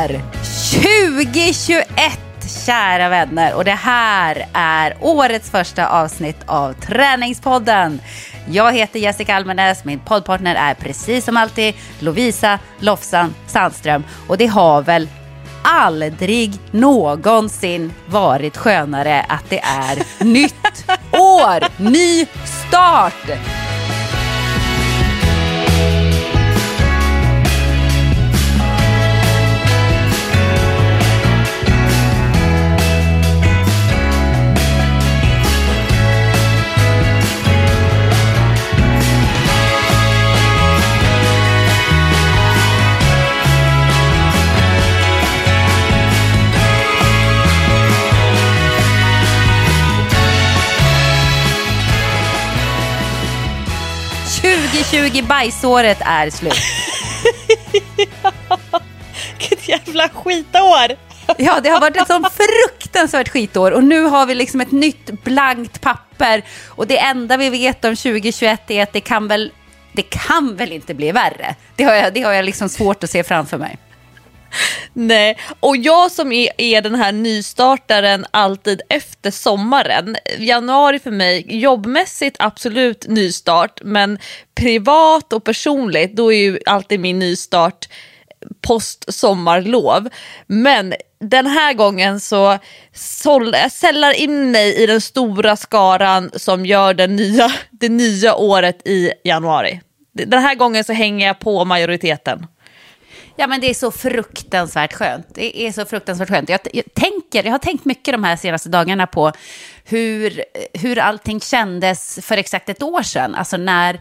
Är 2021 kära vänner och det här är årets första avsnitt av Träningspodden. Jag heter Jessica Almenäs, min poddpartner är precis som alltid Lovisa Lofsan Sandström och det har väl aldrig någonsin varit skönare att det är nytt år, ny start. 2020 bajsåret är slut. Vilket jävla skitår! Ja, det har varit ett sånt fruktansvärt skitår och nu har vi liksom ett nytt blankt papper och det enda vi vet om 2021 är att det kan väl, det kan väl inte bli värre. Det har jag, det har jag liksom svårt att se framför mig. Nej, och jag som är, är den här nystartaren alltid efter sommaren. Januari för mig, jobbmässigt absolut nystart, men privat och personligt då är ju alltid min nystart post sommarlov. Men den här gången så såll, jag sällar in mig i den stora skaran som gör den nya, det nya året i januari. Den här gången så hänger jag på majoriteten. Ja, men det är så fruktansvärt skönt. Det är så fruktansvärt skönt. Jag, jag, tänker, jag har tänkt mycket de här senaste dagarna på hur, hur allting kändes för exakt ett år sedan. Alltså när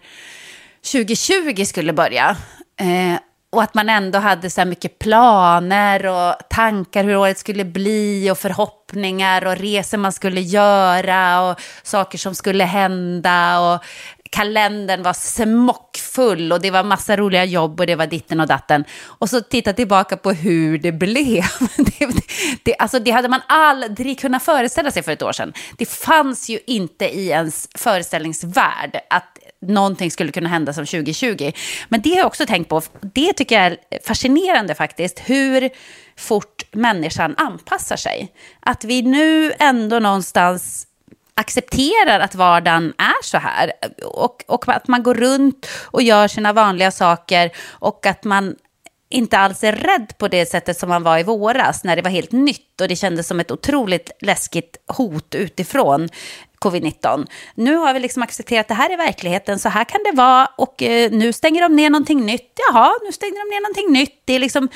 2020 skulle börja. Eh, och att man ändå hade så här mycket planer och tankar hur året skulle bli och förhoppningar och resor man skulle göra och saker som skulle hända och kalendern var smockfull och det var massa roliga jobb och det var ditten och datten. Och så titta tillbaka på hur det blev. Det, det, alltså det hade man aldrig kunnat föreställa sig för ett år sedan. Det fanns ju inte i ens föreställningsvärld att någonting skulle kunna hända som 2020. Men det har jag också tänkt på. Det tycker jag är fascinerande faktiskt. Hur fort människan anpassar sig. Att vi nu ändå någonstans accepterar att vardagen är så här. Och, och att man går runt och gör sina vanliga saker och att man inte alls är rädd på det sättet som man var i våras när det var helt nytt och det kändes som ett otroligt läskigt hot utifrån covid-19. Nu har vi liksom accepterat att det här är verkligheten, så här kan det vara och eh, nu stänger de ner någonting nytt. Jaha, nu stänger de ner någonting nytt. Det är liksom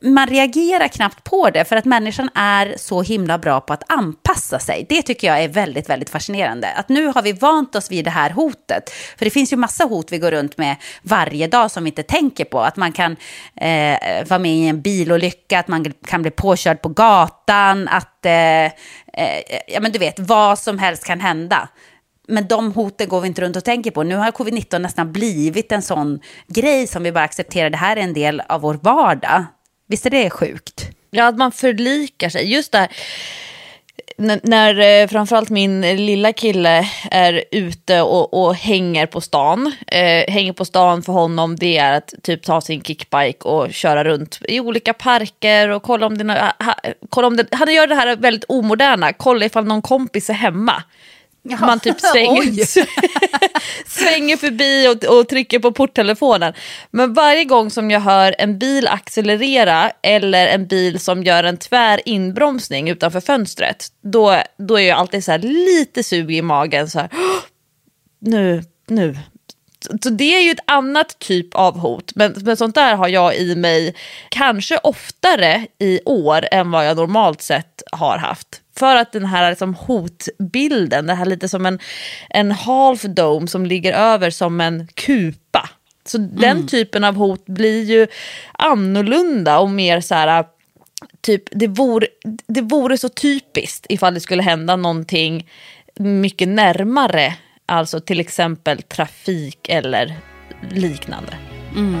man reagerar knappt på det för att människan är så himla bra på att anpassa sig. Det tycker jag är väldigt, väldigt fascinerande. Att nu har vi vant oss vid det här hotet. För det finns ju massa hot vi går runt med varje dag som vi inte tänker på. Att man kan eh, vara med i en bilolycka, att man kan bli påkörd på gatan, att, eh, eh, ja men du vet, vad som helst kan hända. Men de hoten går vi inte runt och tänker på. Nu har covid-19 nästan blivit en sån grej som vi bara accepterar. Det här är en del av vår vardag. Visst är det sjukt? Ja, att man förlikar sig. Just det här, när, när eh, framförallt min lilla kille är ute och, och hänger på stan. Eh, hänger på stan för honom det är att typ ta sin kickbike och köra runt i olika parker och kolla om det, ha, kolla om det han gör det här väldigt omoderna, kolla ifall någon kompis är hemma. Ja. Man typ svänger, svänger förbi och, och, trycker på porttelefonen. Men varje gång som jag hör en bil accelerera eller en bil som gör en tvär inbromsning utanför fönstret, då, då är jag alltid så lite sug i magen. Så här, nu, nu. Så det är ju ett annat typ av hot. Men, men sånt där har jag i mig kanske oftare i år än vad jag normalt sett har haft. För att den här liksom hotbilden, det här lite som en, en half dome som ligger över som en kupa. Så mm. den typen av hot blir ju annorlunda och mer så här, typ, det vore, det vore så typiskt ifall det skulle hända någonting mycket närmare, alltså till exempel trafik eller liknande. Mm.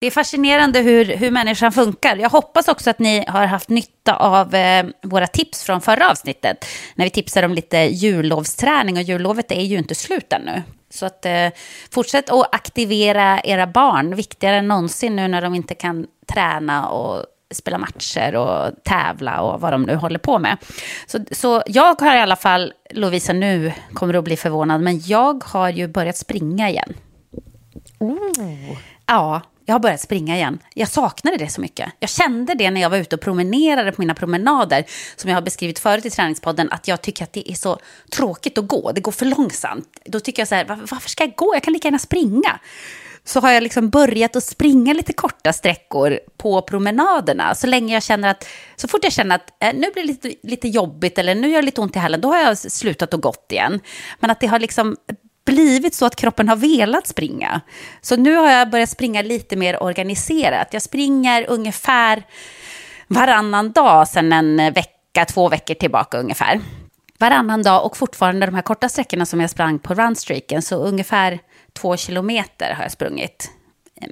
Det är fascinerande hur, hur människan funkar. Jag hoppas också att ni har haft nytta av eh, våra tips från förra avsnittet. När vi tipsade om lite jullovsträning och jullovet är ju inte slut ännu. Så att eh, fortsätt att aktivera era barn, viktigare än någonsin nu när de inte kan träna och spela matcher och tävla och vad de nu håller på med. Så, så jag har i alla fall, Lovisa nu kommer du att bli förvånad, men jag har ju börjat springa igen. Ja, jag har börjat springa igen. Jag saknade det så mycket. Jag kände det när jag var ute och promenerade på mina promenader, som jag har beskrivit förut i träningspodden, att jag tycker att det är så tråkigt att gå. Det går för långsamt. Då tycker jag så här, varför ska jag gå? Jag kan lika gärna springa. Så har jag liksom börjat att springa lite korta sträckor på promenaderna. Så länge jag känner att, så fort jag känner att eh, nu blir det lite, lite jobbigt eller nu gör det lite ont i hälen, då har jag slutat och gått igen. Men att det har liksom blivit så att kroppen har velat springa. Så nu har jag börjat springa lite mer organiserat. Jag springer ungefär varannan dag sedan en vecka, två veckor tillbaka ungefär. Varannan dag och fortfarande de här korta sträckorna som jag sprang på runstreaken, så ungefär två kilometer har jag sprungit.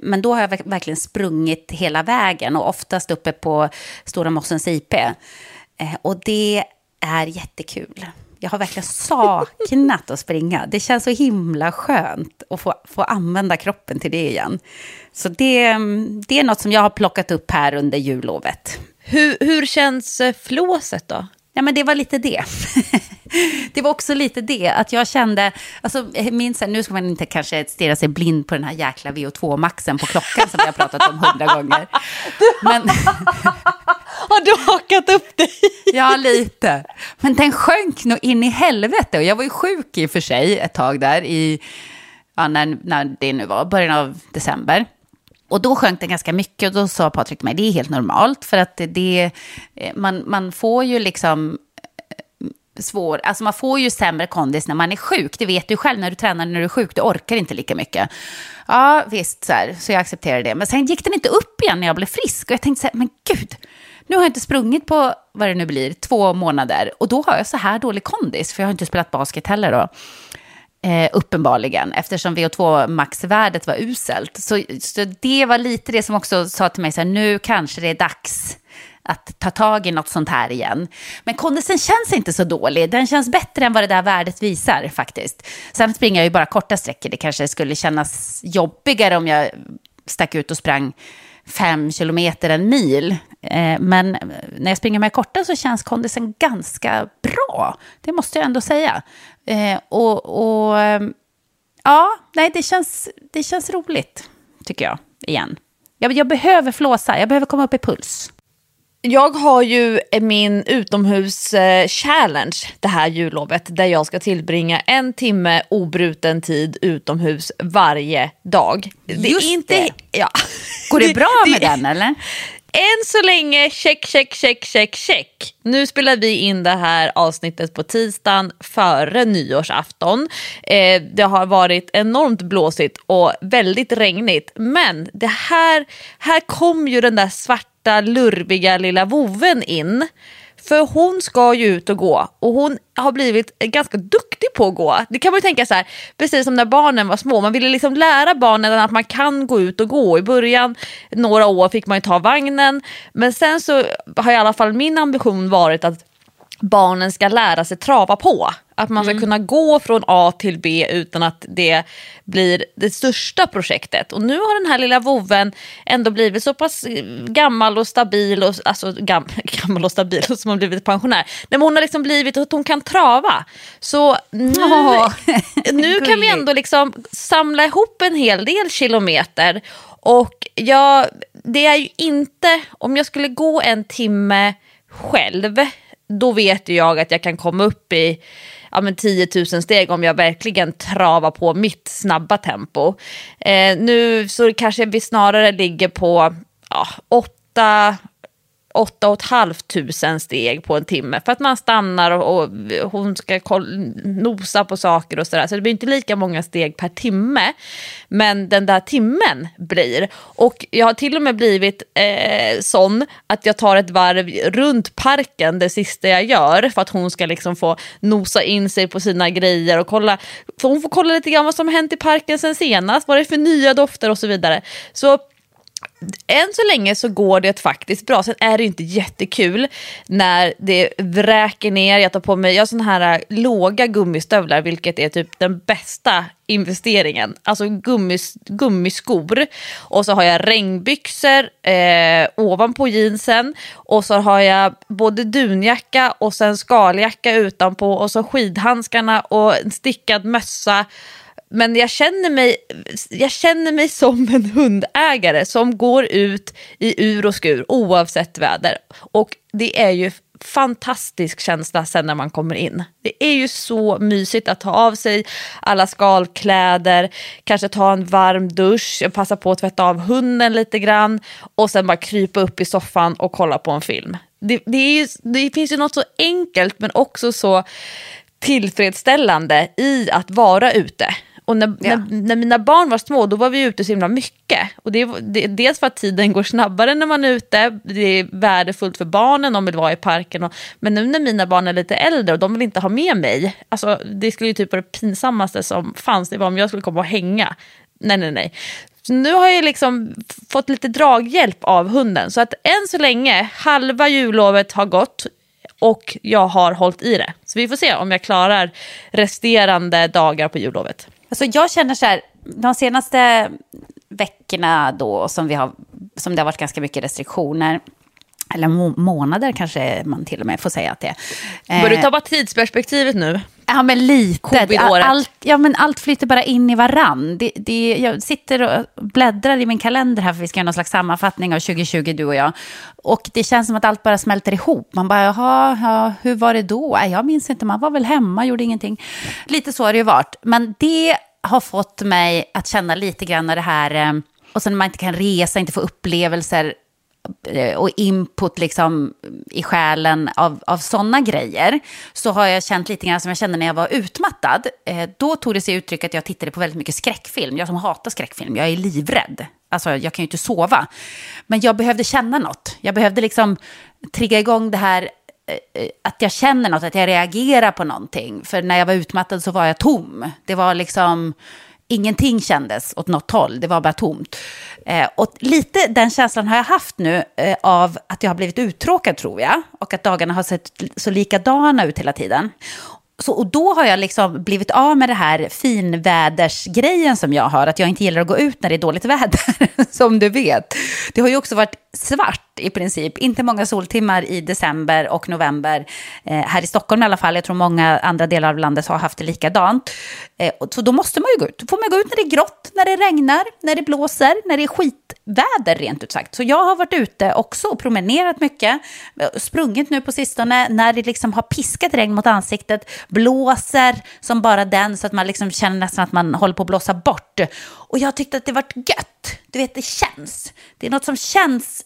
Men då har jag verkligen sprungit hela vägen och oftast uppe på Stora Mossens IP. Eh, och det är jättekul. Jag har verkligen saknat att springa. Det känns så himla skönt att få, få använda kroppen till det igen. Så det, det är något som jag har plockat upp här under jullovet. Hur, hur känns eh, flåset då? Ja, men det var lite det. det var också lite det, att jag kände, alltså, minns, nu ska man inte kanske stirra sig blind på den här jäkla VO2-maxen på klockan som vi har pratat om hundra gånger. Men, Har du hakat upp dig? ja, lite. Men den sjönk nog in i helvete och jag var ju sjuk i och för sig ett tag där i, ja, när, när det nu var, början av december. Och då sjönk den ganska mycket och då sa Patrik till mig, det är helt normalt för att det man, man får ju liksom svår, alltså man får ju sämre kondis när man är sjuk. Det vet du själv när du tränar när du är sjuk, du orkar inte lika mycket. Ja, visst, så, här, så jag accepterar det. Men sen gick den inte upp igen när jag blev frisk. Och jag tänkte så här, men gud, nu har jag inte sprungit på, vad det nu blir, två månader. Och då har jag så här dålig kondis, för jag har inte spelat basket heller då. Eh, uppenbarligen, eftersom VO2-maxvärdet var uselt. Så, så det var lite det som också sa till mig, så här, nu kanske det är dags att ta tag i något sånt här igen. Men kondisen känns inte så dålig. Den känns bättre än vad det där värdet visar faktiskt. Sen springer jag ju bara korta sträckor. Det kanske skulle kännas jobbigare om jag stack ut och sprang fem kilometer, en mil. Eh, men när jag springer med korta så känns kondisen ganska bra. Det måste jag ändå säga. Eh, och, och eh, ja, nej, det känns, det känns roligt, tycker jag, igen. Jag, jag behöver flåsa, jag behöver komma upp i puls. Jag har ju min utomhus-challenge det här jullovet där jag ska tillbringa en timme obruten tid utomhus varje dag. Just det. Ja. Går det bra med det- den, eller? Än så länge, check, check, check, check, check. Nu spelar vi in det här avsnittet på tisdagen före nyårsafton. Eh, det har varit enormt blåsigt och väldigt regnigt. Men det här, här kom ju den där svarta lurviga lilla voven in. För hon ska ju ut och gå och hon har blivit ganska duktig på att gå. Det kan man ju tänka så här, precis som när barnen var små. Man ville liksom lära barnen att man kan gå ut och gå. I början, några år, fick man ju ta vagnen. Men sen så har i alla fall min ambition varit att barnen ska lära sig trava på. Att man ska Mm. kunna gå från A till B utan att det blir det största projektet. Och nu har den här lilla voven ändå blivit så pass eh, gammal och stabil, och, alltså gam, gammal och stabil som har blivit pensionär. Nej, men hon har liksom blivit att hon kan trava. Så nu, Åh, nu kan vi ändå liksom samla ihop en hel del kilometer. Och jag, det är ju inte, om jag skulle gå en timme själv, då vet ju jag att jag kan komma upp i ja, men 10 000 steg om jag verkligen travar på mitt snabba tempo. Eh, nu så kanske vi snarare ligger på ja, 8 8 500 steg på en timme för att man stannar och, och hon ska nosa på saker och sådär. Så det blir inte lika många steg per timme. Men den där timmen blir. Och jag har till och med blivit eh, sån att jag tar ett varv runt parken det sista jag gör för att hon ska liksom få nosa in sig på sina grejer och kolla. För hon får kolla lite grann vad som har hänt i parken sen senast, vad det är för nya dofter och så vidare. Så än så länge så går det faktiskt bra. Sen är det inte jättekul när det vräker ner. Jag tar på mig jag har såna här äh, låga gummistövlar vilket är typ den bästa investeringen. Alltså gummis, gummiskor. Och så har jag regnbyxor eh, ovanpå jeansen. Och så har jag både dunjacka och sen skaljacka utanpå. Och så skidhandskarna och en stickad mössa. Men jag känner, mig, jag känner mig som en hundägare som går ut i ur och skur oavsett väder. Och det är ju fantastisk känsla sen när man kommer in. Det är ju så mysigt att ta av sig alla skalkläder, kanske ta en varm dusch, passa på att tvätta av hunden lite grann och sen bara krypa upp i soffan och kolla på en film. Det, det, är ju, det finns ju något så enkelt men också så tillfredsställande i att vara ute. Och när, Ja. när, när mina barn var små då var vi ute så himla mycket. Och det, det, dels för att tiden går snabbare när man är ute, det är värdefullt för barnen, de vill vara i parken. Och, men nu när mina barn är lite äldre och de vill inte ha med mig, alltså, det skulle ju typ vara det pinsammaste som fanns, det var om jag skulle komma och hänga. Nej, nej, nej. Så nu har jag liksom fått lite draghjälp av hunden. Så att än så länge, halva jullovet har gått och jag har hållit i det. Så vi får se om jag klarar resterande dagar på jullovet. Alltså jag känner så här, de senaste veckorna då som, vi har, som det har varit ganska mycket restriktioner, eller må månader kanske man till och med får säga att det är. Bör du Eh, ta bara tidsperspektivet nu? Ja, men lite. Allt, ja, men allt flyter bara in i varann. Det, det, jag sitter och bläddrar i min kalender här för vi ska göra någon slags sammanfattning av 2020, du och jag. Och det känns som att allt bara smälter ihop. Man bara, jaha, ja, hur var det då? Jag minns inte, man var väl hemma, gjorde ingenting. Lite så har det ju varit. Men det har fått mig att känna lite grann det här, eh, och sen när man inte kan resa, inte få upplevelser, Eh, och input liksom i själen av, av sådana grejer så har jag känt lite grann som jag kände när jag var utmattad. Eh, då tog det sig uttryck att jag tittade på väldigt mycket skräckfilm. Jag som hatar skräckfilm, jag är livrädd. Alltså jag kan ju inte sova. Men jag behövde känna något. Jag behövde liksom trigga igång det här eh, eh att jag känner något, att jag reagerar på någonting. För när jag var utmattad så var jag tom. Det var liksom, ingenting kändes åt något håll, det var bara tomt. Eh, och lite den känslan har jag haft nu eh, av att jag har blivit uttråkad tror jag. Och att dagarna har sett så likadana ut hela tiden. Så, och då har jag liksom blivit av med det här finvädersgrejen som jag har, att jag inte gillar att gå ut när det är dåligt väder, som du vet. Det har ju också varit svart i princip, inte många soltimmar i december och november, eh, här i Stockholm i alla fall, jag tror många andra delar av landet har haft det likadant. Eh, så då måste man ju gå ut, då får man gå ut när det är grått, när det regnar, när det blåser, när det är skitväder rent ut sagt. Så jag har varit ute också och promenerat mycket, eh, sprungit nu på sistone, när det liksom har piskat regn mot ansiktet, blåser som bara den så att man liksom känner nästan att man håller på att blåsa bort. Och jag tyckte att det var gött, du vet det känns, det är något som känns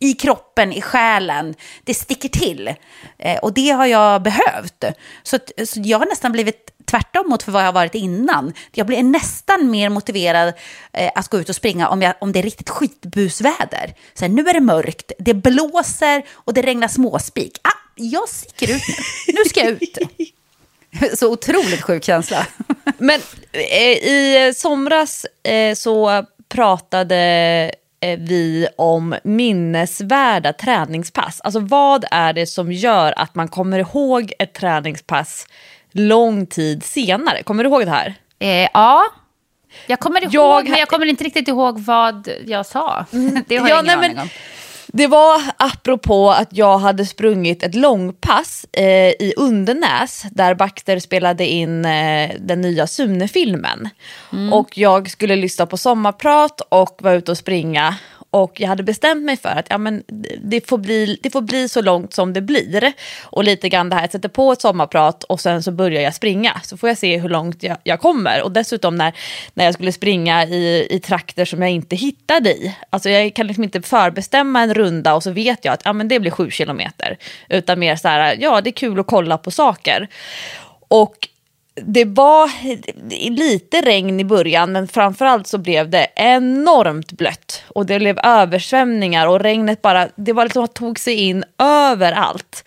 i kroppen, i själen. Det sticker till. Eh, och det har jag behövt. Så, så jag har nästan blivit tvärtom mot för vad jag har varit innan. Jag blir nästan mer motiverad eh, att gå ut och springa om, jag, om det är riktigt skitbusväder. Så här, nu är det mörkt, det blåser och det regnar småspik. Ah, jag sticker ut nu. Nu ska jag ut. Så otroligt sjuk känsla. Men eh, i somras eh, så pratade vi om minnesvärda träningspass. Alltså vad är det som gör att man kommer ihåg ett träningspass lång tid senare? Kommer du ihåg det här? Eh, ja, jag kommer ihåg, Jag- men jag kommer inte riktigt ihåg vad jag sa. Det har Ja, jag ingen nej, aning men- om. Det var apropå att jag hade sprungit ett långpass eh, i Undernäs där Bakter spelade in eh, den nya Sune-filmen. Och jag skulle lyssna på sommarprat och vara ute och springa. Och jag hade bestämt mig för att ja, men det, får bli, det får bli så långt som det blir. Och lite grann det här, jag sätter på ett sommarprat och sen så börjar jag springa. Så får jag se hur långt jag, jag kommer. Och dessutom när, när jag skulle springa i, i trakter som jag inte hittade i. Alltså jag kan liksom inte förbestämma en runda och så vet jag att ja, men det blir sju kilometer. Utan mer så här, ja det är kul att kolla på saker. Och det var lite regn i början men framförallt så blev det enormt blött. Och det blev översvämningar och regnet bara, det var liksom att tog sig in överallt.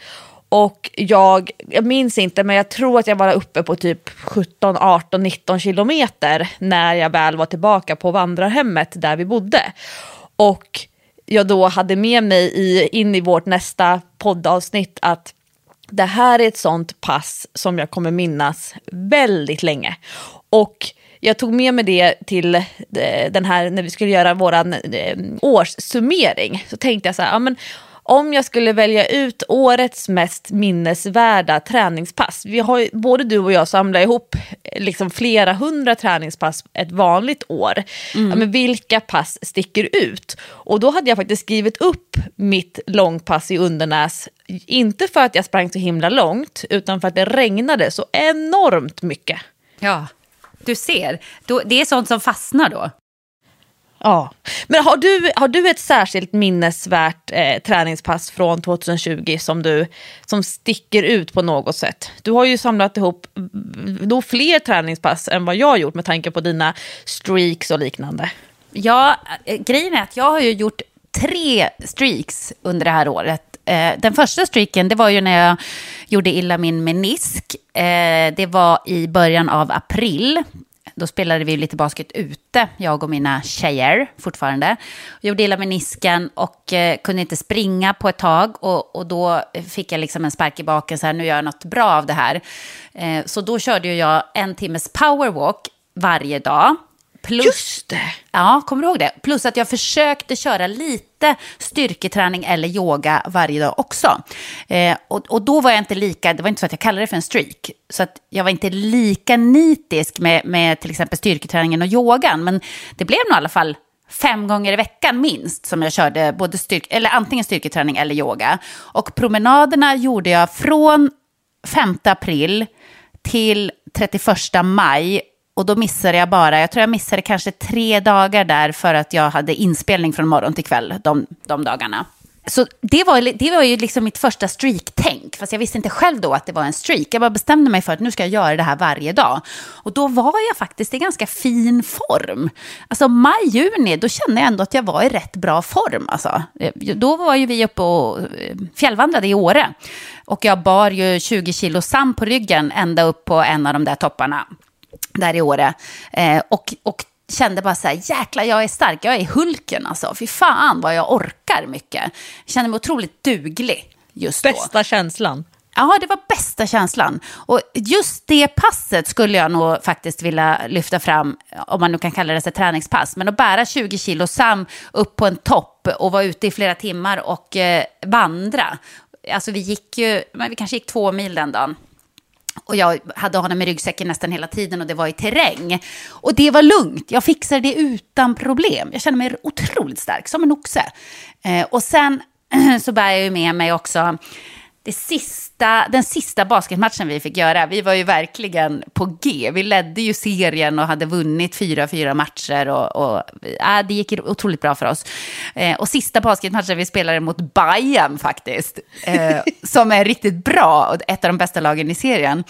Och jag, jag minns inte men jag tror att jag var uppe på typ 17, 18, 19 kilometer när jag väl var tillbaka på vandrarhemmet där vi bodde. Och jag då hade med mig i, in i vårt nästa poddavsnitt att det här är ett sånt pass som jag kommer minnas väldigt länge. Och jag tog med mig det till eh, den här, när vi skulle göra vår eh, årssummering. Så tänkte jag så här, ja, men om jag skulle välja ut årets mest minnesvärda träningspass. Vi har ju, både du och jag samlat ihop eh, liksom flera hundra träningspass ett vanligt år. Ja, men vilka pass sticker ut? Och då hade jag faktiskt skrivit upp mitt långpass i Undernäs. Inte för att jag sprang så himla långt, utan för att det regnade så enormt mycket. Ja, du ser. Det är sånt som fastnar då. Ja. Men har du, har du ett särskilt minnesvärt eh, träningspass från 2020 som, du, som sticker ut på något sätt? Du har ju samlat ihop nog fler träningspass än vad jag har gjort med tanke på dina streaks och liknande. Ja, eh, grejen är att jag har ju gjort tre streaks under det här året. Eh, Den första streaken, det var ju när jag gjorde illa min menisk. Eh, Det var i början av april. Då spelade vi lite basket ute, jag och mina tjejer fortfarande. Jag gjorde illa menisken och eh, kunde inte springa på ett tag. Och, och då fick jag liksom en spark i baken, så här, nu gör jag något bra av det här. Eh, Så då körde jag en timmes powerwalk varje dag. Plus, Just det! Ja, kommer du ihåg det? Plus att jag försökte köra lite styrketräning eller yoga varje dag också. Eh, och, och då var jag inte lika, det var inte så att jag kallade det för en streak. Så att jag var inte lika nitisk med, med till exempel styrketräningen och yogan. Men det blev nog i alla fall fem gånger i veckan minst som jag körde både styrk, eller antingen styrketräning eller yoga. Och promenaderna gjorde jag från 5 april till 31 maj. Och då missade jag bara, jag tror jag missade kanske tre dagar där för att jag hade inspelning från morgon till kväll de, de dagarna. Så det var, det var ju liksom mitt första streak-tänk, fast jag visste inte själv då att det var en streak. Jag bara bestämde mig för att nu ska jag göra det här varje dag. Och då var jag faktiskt i ganska fin form. Alltså maj, juni, då kände jag ändå att jag var i rätt bra form. Alltså. Eh, då var ju vi uppe och eh, fjällvandrade i Åre. Och jag bar ju 20 kilo sand på ryggen ända upp på en av de där topparna där i Åre. Eh, och, och kände bara så här, jäklar jag är stark, jag är Hulken alltså. Fy fan vad jag orkar mycket. Jag kände mig otroligt duglig just då. Bästa känslan. Ja, det var bästa känslan. Och just det passet skulle jag nog faktiskt vilja lyfta fram, om man nu kan kalla det ett träningspass. Men att bära 20 kilo sam upp på en topp och vara ute i flera timmar och eh, vandra. Alltså vi gick ju, men vi kanske gick två mil den dagen. Och jag hade honom i ryggsäcken nästan hela tiden och det var i terräng. Och det var lugnt, jag fixade det utan problem. Jag kände mig otroligt stark, som en oxe. Eh, och sen så bär jag ju med mig också det sista, den sista basketmatchen vi fick göra. Vi var ju verkligen på G. Vi ledde ju serien och hade vunnit fyra, fyra matcher. Och, och, äh, det gick otroligt bra för oss. Eh, och sista basketmatchen vi spelade mot Bayern faktiskt. Eh, som är riktigt bra och ett av de bästa lagen i serien.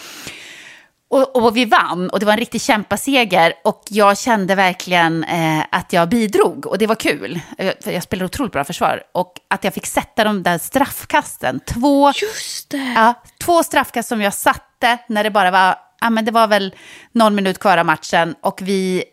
Och, och vi vann och det var en riktig kämpaseger och jag kände verkligen eh, att jag bidrog och det var kul. Eh, för jag spelade otroligt bra försvar och att jag fick sätta de där straffkasten. Två, Just det. ja, två straffkast som jag satte när det bara var, ja men det var väl någon minut kvar av matchen och vi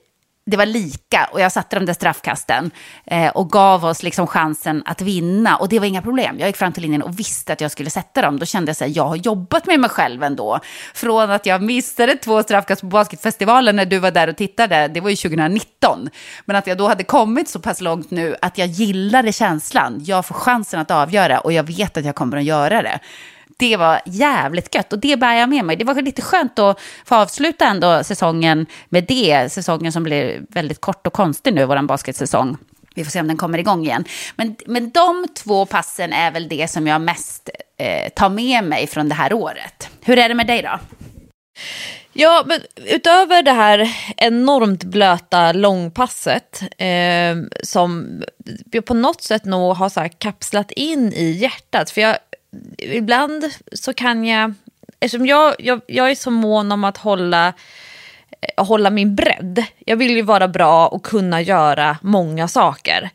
det var lika och jag satte de där straffkasten eh, och gav oss liksom chansen att vinna. Och det var inga problem. Jag gick fram till linjen och visste att jag skulle sätta dem. Då kände jag att jag har jobbat med mig själv ändå. Från att jag missade två straffkast på basketfestivalen när du var där och tittade, det var ju 2019. Men att jag då hade kommit så pass långt nu att jag gillade känslan. Jag får chansen att avgöra och jag vet att jag kommer att göra det det var jävligt gött och det bär jag med mig. Det var lite skönt att få avsluta ändå säsongen med det. Säsongen som blir väldigt kort och konstig nu, vår basketsäsong. Vi får se om den kommer igång igen. Men, men de två passen är väl det som jag mest eh, tar med mig från det här året. Hur är det med dig då? Ja, men utöver det här enormt blöta långpasset eh, som jag på något sätt nog har så kapslat in i hjärtat. För jag ibland så kan jag, eftersom jag, jag, jag är så mån om att hålla, eh, hålla min bredd. Jag vill ju vara bra och kunna göra många saker.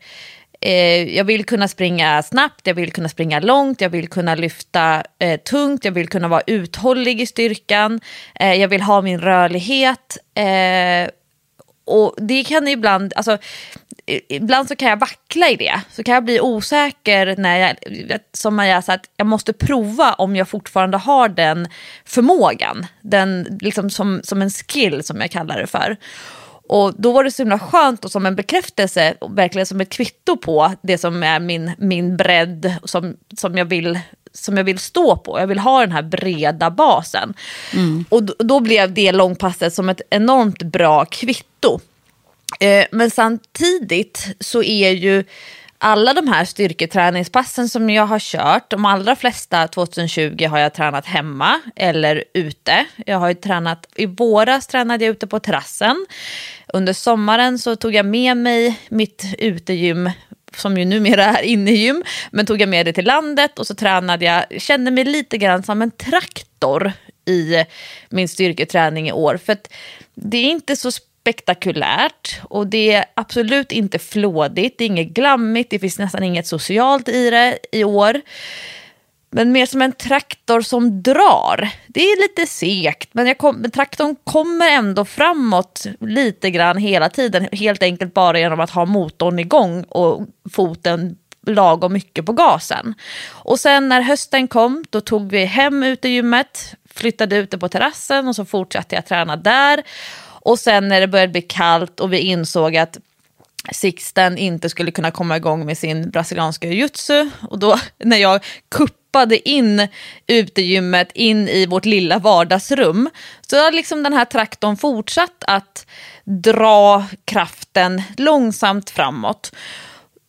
Eh, jag vill kunna springa snabbt, jag vill kunna springa långt, jag vill kunna lyfta eh, tungt, jag vill kunna vara uthållig i styrkan, eh, jag vill ha min rörlighet. Eh, och det kan ibland, alltså ibland så kan jag vackla i det. Så kan jag bli osäker när jag, som jag, så att jag måste prova om jag fortfarande har den förmågan. Den, liksom som, som en skill som jag kallar det för. Och då var det så himla skönt och som en bekräftelse, verkligen som ett kvitto på det som är min, min bredd som, som, jag vill, som jag vill stå på. Jag vill ha den här breda basen. Mm. Och då, då blev det långpasset som ett enormt bra kvitto. Eh, men samtidigt så är ju alla de här styrketräningspassen som jag har kört, de allra flesta 2020 har jag tränat hemma eller ute. Jag har ju tränat, i våras tränade jag ute på terrassen. Under sommaren så tog jag med mig mitt utegym som ju numera är innegym, men tog jag med det till landet och så tränade jag, kände mig lite grann som en traktor i min styrketräning i år. För det är inte så spektakulärt och det är absolut inte flådigt, det är inget glammigt, det finns nästan inget socialt i det i år. Men mer som en traktor som drar. Det är lite segt, men, kom, men traktorn kommer ändå framåt lite grann hela tiden. Helt enkelt bara genom att ha motorn igång och foten lagom mycket på gasen. Och sen när hösten kom, då tog vi hem utegymmet, flyttade ut det på terrassen och så fortsatte jag träna där. Och sen när det började bli kallt och vi insåg att Sixten inte skulle kunna komma igång med sin brasilianska jujutsu. Och då när jag kuppade in utegymmet in i vårt lilla vardagsrum så har liksom den här traktorn fortsatt att dra kraften långsamt framåt.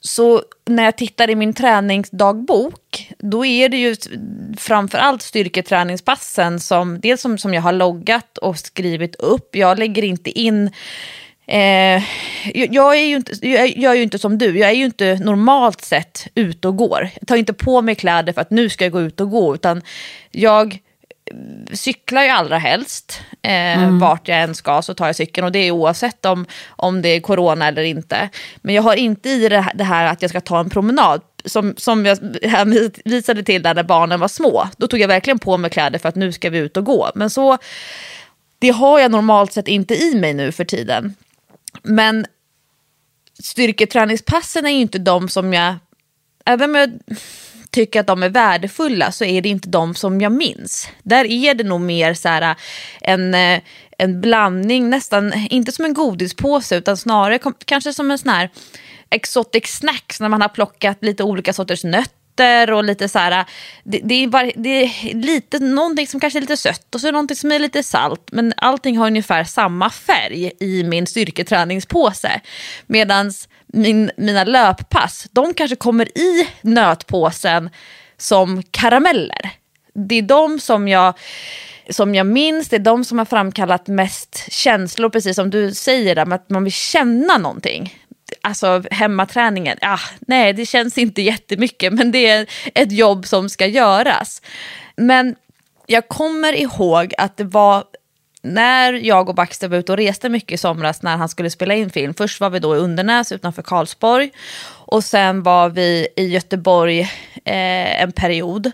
Så när jag tittar i min träningsdagbok, då är det ju framförallt styrketräningspassen som, dels som, som jag har loggat och skrivit upp. Jag lägger inte in Eh, jag, är ju inte, jag är ju inte som du, jag är ju inte normalt sett ute och går. Jag tar inte på mig kläder för att nu ska jag gå ut och gå, utan jag cyklar ju allra helst. Eh, mm. Vart jag än ska så tar jag cykeln och det är oavsett om, om det är corona eller inte. Men jag har inte i det här, det här att jag ska ta en promenad. Som, som jag visade till där när barnen var små. Då tog jag verkligen på mig kläder för att nu ska vi ut och gå. Men så, det har jag normalt sett inte i mig nu för tiden. Men styrketräningspassen är ju inte de som jag, även jag tycker att de är värdefulla så är det inte de som jag minns. Där är det nog mer så här, eh, en, eh, en blandning, nästan inte som en godispåse utan snarare kanske som en sån här exotic snacks när man har plockat lite olika sorters nötter och lite så här, eh, det, det, är bara, det är lite någonting som kanske är lite sött och så är det någonting som är lite salt. Men allting har ungefär samma färg i min styrketräningspåse. Medans min, mina löppass, de kanske kommer i nötpåsen som karameller. Det är de som jag, som jag minns, det är de som har framkallat mest känslor, precis som du säger, att man vill känna någonting. Alltså hemmaträningen, ah, nej det känns inte jättemycket men det är ett jobb som ska göras. Men jag kommer ihåg att det var när jag och Baxter var ute och reste mycket i somras när han skulle spela in film. Först var vi då i Undernäs utanför Karlsborg. Och sen var vi i Göteborg eh, en period.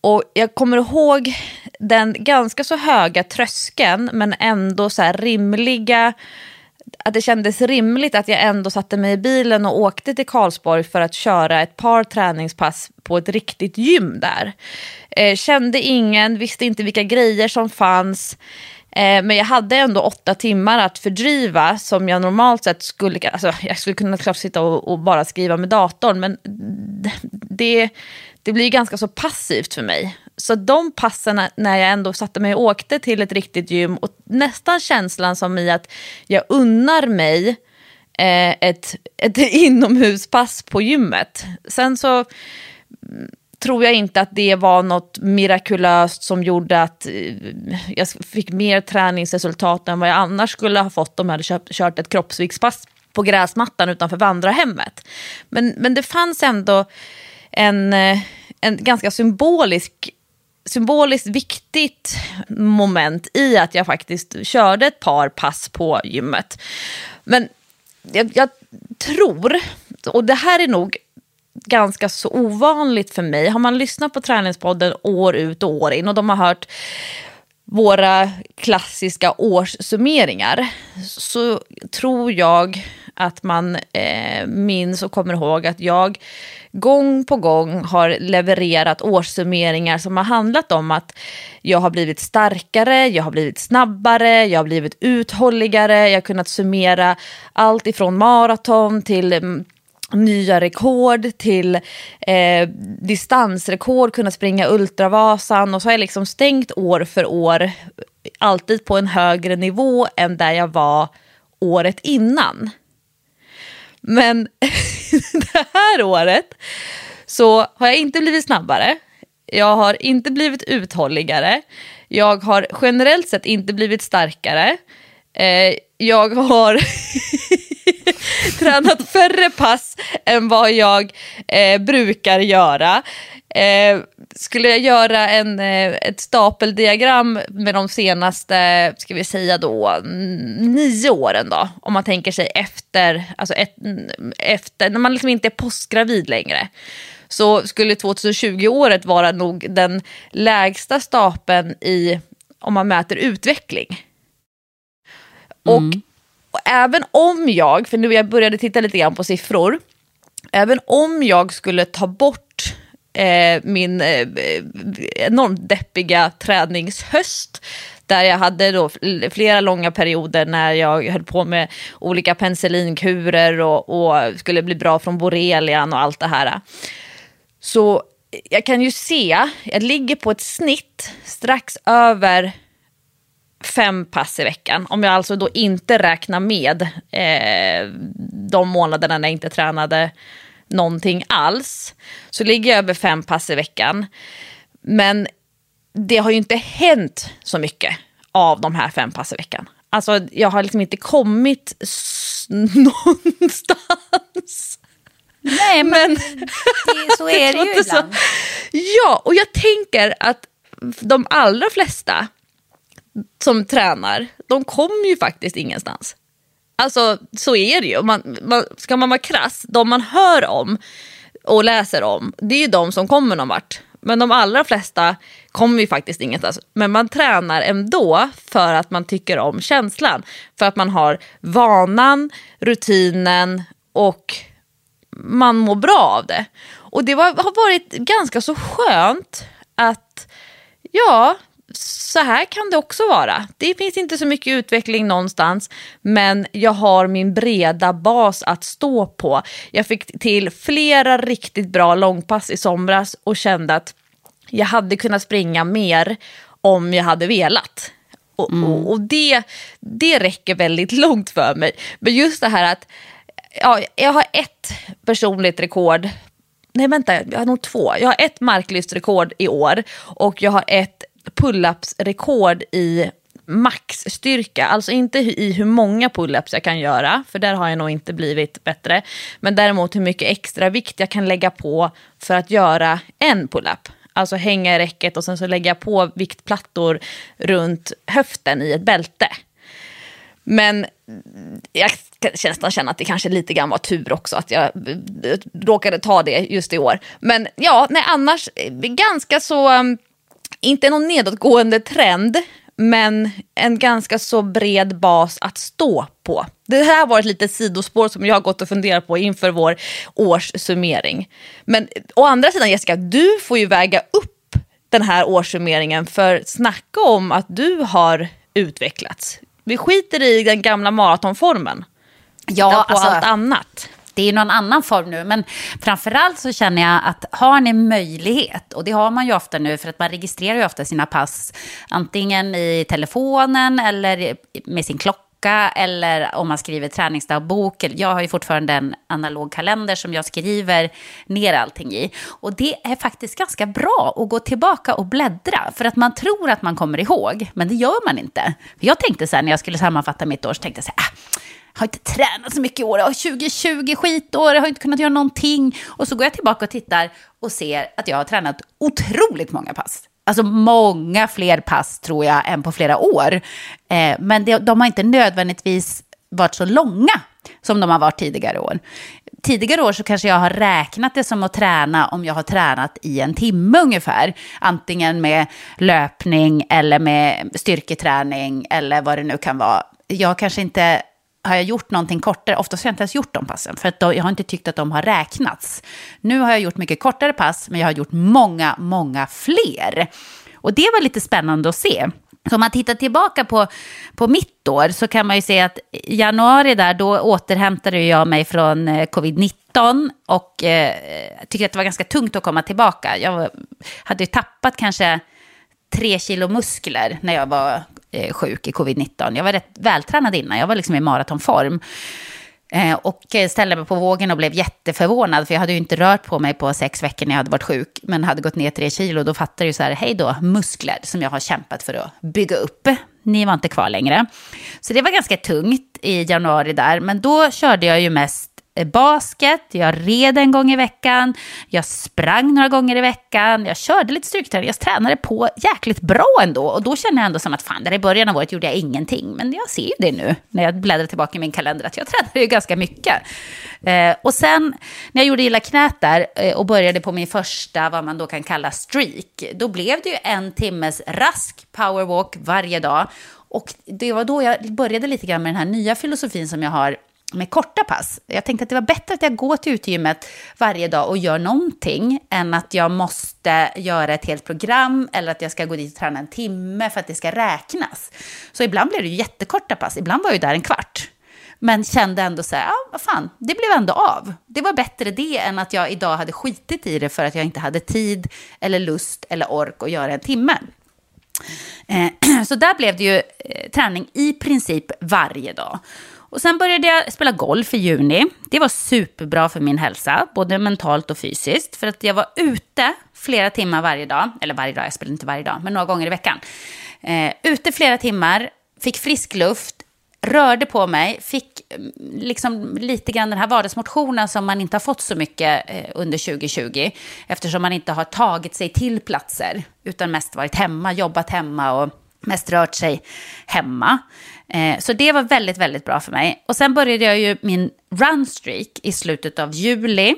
Och jag kommer ihåg den ganska så höga tröskeln men ändå så här rimliga att det kändes rimligt att jag ändå satte mig i bilen och åkte till Karlsborg för att köra ett par träningspass på ett riktigt gym där. Eh, kände ingen, visste inte vilka grejer som fanns. Eh, men jag hade ändå åtta timmar att fördriva som jag normalt sett skulle, alltså jag skulle kunna klart sitta och, och bara skriva med datorn men det, det blir ganska så passivt för mig. Så de passen när jag ändå satte mig och åkte till ett riktigt gym och nästan känslan som i att jag unnar mig eh, ett, ett inomhuspass på gymmet. Sen så tror jag inte att det var något mirakulöst som gjorde att eh, jag fick mer träningsresultat än vad jag annars skulle ha fått om jag hade kört ett kroppsviktspass på gräsmattan utanför vandrarhemmet. Men, men det fanns ändå en, eh, en ganska symbolisk symboliskt viktigt moment i att jag faktiskt körde ett par pass på gymmet. Men jag, jag tror, och det här är nog ganska så ovanligt för mig. Har man lyssnat på Träningspodden år ut och år in och de har hört våra klassiska årssummeringar så tror jag att man eh, minns och kommer ihåg att jag gång på gång har levererat årssummeringar som har handlat om att jag har blivit starkare, jag har blivit snabbare, jag har blivit uthålligare, jag har kunnat summera allt ifrån maraton till nya rekord till eh, distansrekord, kunna springa Ultravasan och så har jag liksom stängt år för år, alltid på en högre nivå än där jag var året innan. Men det här året så har jag inte blivit snabbare. Jag har inte blivit uthålligare. Jag har generellt sett inte blivit starkare. Eh, jag har tränat färre pass än vad jag eh, brukar göra. Eh, skulle jag göra en, eh, ett stapeldiagram med de senaste, ska vi säga då, nio åren då, om man tänker sig efter, alltså ett, efter när man liksom inte är postgravid längre, så skulle 2020-året vara nog den lägsta stapeln i, om man mäter utveckling. Och, mm och även om jag, för nu jag började titta lite grann på siffror, även om jag skulle ta bort eh, min eh, eh enormt deppiga träningshöst där jag hade då flera långa perioder när jag höll på med olika penicillinkurer och, och skulle bli bra från borrelian och allt det här. Så eh, jag kan ju se, jag ligger på ett snitt strax över fem pass i veckan. Om jag alltså då inte räknar med eh, de månaderna när jag inte tränade någonting alls. Så ligger jag över fem pass i veckan. Men det har ju inte hänt så mycket av de här fem pass i veckan. Alltså jag har liksom inte kommit någonstans. Nej, men, men det, så är det ju ibland. Ja, och jag tänker att de allra flesta som tränar, de kommer ju faktiskt ingenstans. Alltså så är det ju. Man, man, ska man vara krass, de man hör om och läser om, det är ju de som kommer någon vart. Men de allra flesta kommer ju faktiskt ingenstans. Men man tränar ändå för att man tycker om känslan. För att man har vanan, rutinen och man mår bra av det. Och det var, har varit ganska så skönt att, ja, så här kan det också vara. Det finns inte så mycket utveckling någonstans, men jag har min breda bas att stå på. Jag fick till flera riktigt bra långpass i somras och kände att jag hade kunnat springa mer om jag hade velat. Och, mm. och, och, det, det räcker väldigt långt för mig. Men just det här att ja, jag har ett personligt rekord Nej vänta, jag har nog två. Jag har ett marklystrekord i år och jag har ett pull-ups-rekord i maxstyrka, alltså inte i hur många pull-ups jag kan göra, för där har jag nog inte blivit bättre, men däremot hur mycket extra vikt jag kan lägga på för att göra en pull-up. Alltså hänga i räcket och sen så lägga på viktplattor runt höften i ett bälte. Men jag kan nästan känna att det kanske lite grann var tur också att jag eh, råkade ta det just i år. Men ja, nej annars eh, ganska så, um, inte någon nedåtgående trend, men en ganska så bred bas att stå på. Det här var ett litet sidospår som jag har gått och funderat på inför vår årssummering. Men å andra sidan Jessica, du får ju väga upp den här årssummeringen för snacka om att du har utvecklats. Vi skiter i den gamla maratonformen. Ja, på alltså, allt annat det är någon annan form nu. Men framförallt så känner jag att har ni möjlighet, och det har man ju ofta nu för att man registrerar ju ofta sina pass antingen i telefonen eller med sin klocka eller om man skriver träningsdagbok. Jag har ju fortfarande en analog kalender som jag skriver ner allting i. Och det är faktiskt ganska bra att gå tillbaka och bläddra för att man tror att man kommer ihåg, men det gör man inte. För jag tänkte så här när jag skulle sammanfatta mitt år, så tänkte jag så här, ah, har inte tränat så mycket i år, 2020 skitår, jag har inte kunnat göra någonting. Och så går jag tillbaka och tittar och ser att jag har tränat otroligt många pass. Alltså många fler pass tror jag än på flera år. Eh, men det, de har inte nödvändigtvis varit så långa som de har varit tidigare år. Tidigare år så kanske jag har räknat det som att träna om jag har tränat i en timme ungefär. Antingen med löpning eller med styrketräning eller vad det nu kan vara. Jag kanske inte har jag gjort någonting kortare, oftast har jag inte ens gjort de passen, för att då, jag har inte tyckt att de har räknats. Nu har jag gjort mycket kortare pass, men jag har gjort många, många fler. Och det var lite spännande att se. Så om man tittar tillbaka på, på mitt år så kan man ju se att i januari där, då återhämtade jag mig från eh, covid-19 och eh, tyckte att det var ganska tungt att komma tillbaka. Jag hade ju tappat kanske tre kilo muskler när jag var eh, sjuk i covid-19. Jag var rätt vältränad innan, jag var liksom i maratonform. Eh, och eh, ställde mig på vågen och blev jätteförvånad, för jag hade ju inte rört på mig på sex veckor när jag hade varit sjuk, men hade gått ner tre kilo. Då fattade jag så här, hej då, muskler som jag har kämpat för att bygga upp. Ni var inte kvar längre. Så det var ganska tungt i januari där, men då körde jag ju mest Eh, basket, jag red en gång i veckan, jag sprang några gånger i veckan, jag körde lite styrketräning, jag tränade på jäkligt bra ändå. Och då känner jag ändå som att fan, där i början av året gjorde jag ingenting. Men jag ser ju det nu, när jag bläddrar tillbaka i min kalender, att jag tränade ju ganska mycket. Eh, och sen när jag gjorde illa knät där eh, och började på min första, vad man då kan kalla streak, då blev det ju en timmes rask powerwalk varje dag. Och det var då jag började lite grann med den här nya filosofin som jag har med korta pass. Jag tänkte att det var bättre att jag går till utegymmet varje dag och gör någonting än att jag måste göra ett helt program eller att jag ska gå dit och träna en timme för att det ska räknas. Så ibland blev det ju jättekorta pass, ibland var jag där en kvart. Men kände ändå så här, ja vad fan, det blev ändå av. Det var bättre det än att jag idag hade skitit i det för att jag inte hade tid eller lust eller ork att göra en timme. Eh, så där blev det ju eh, träning i princip varje dag. Och sen började jag spela golf i juni. Det var superbra för min hälsa, både mentalt och fysiskt. För att jag var ute flera timmar varje dag. Eller varje dag, jag spelade inte varje dag, men några gånger i veckan. Eh, ute flera timmar, fick frisk luft, rörde på mig, fick mm, liksom lite grann den här vardagsmotionen som man inte har fått så mycket eh, under 2020. Eftersom man inte har tagit sig till platser, utan mest varit hemma, jobbat hemma och mest rört sig hemma. Eh, så det var väldigt, väldigt bra för mig. Och sen började jag ju min runstreak i slutet av juli.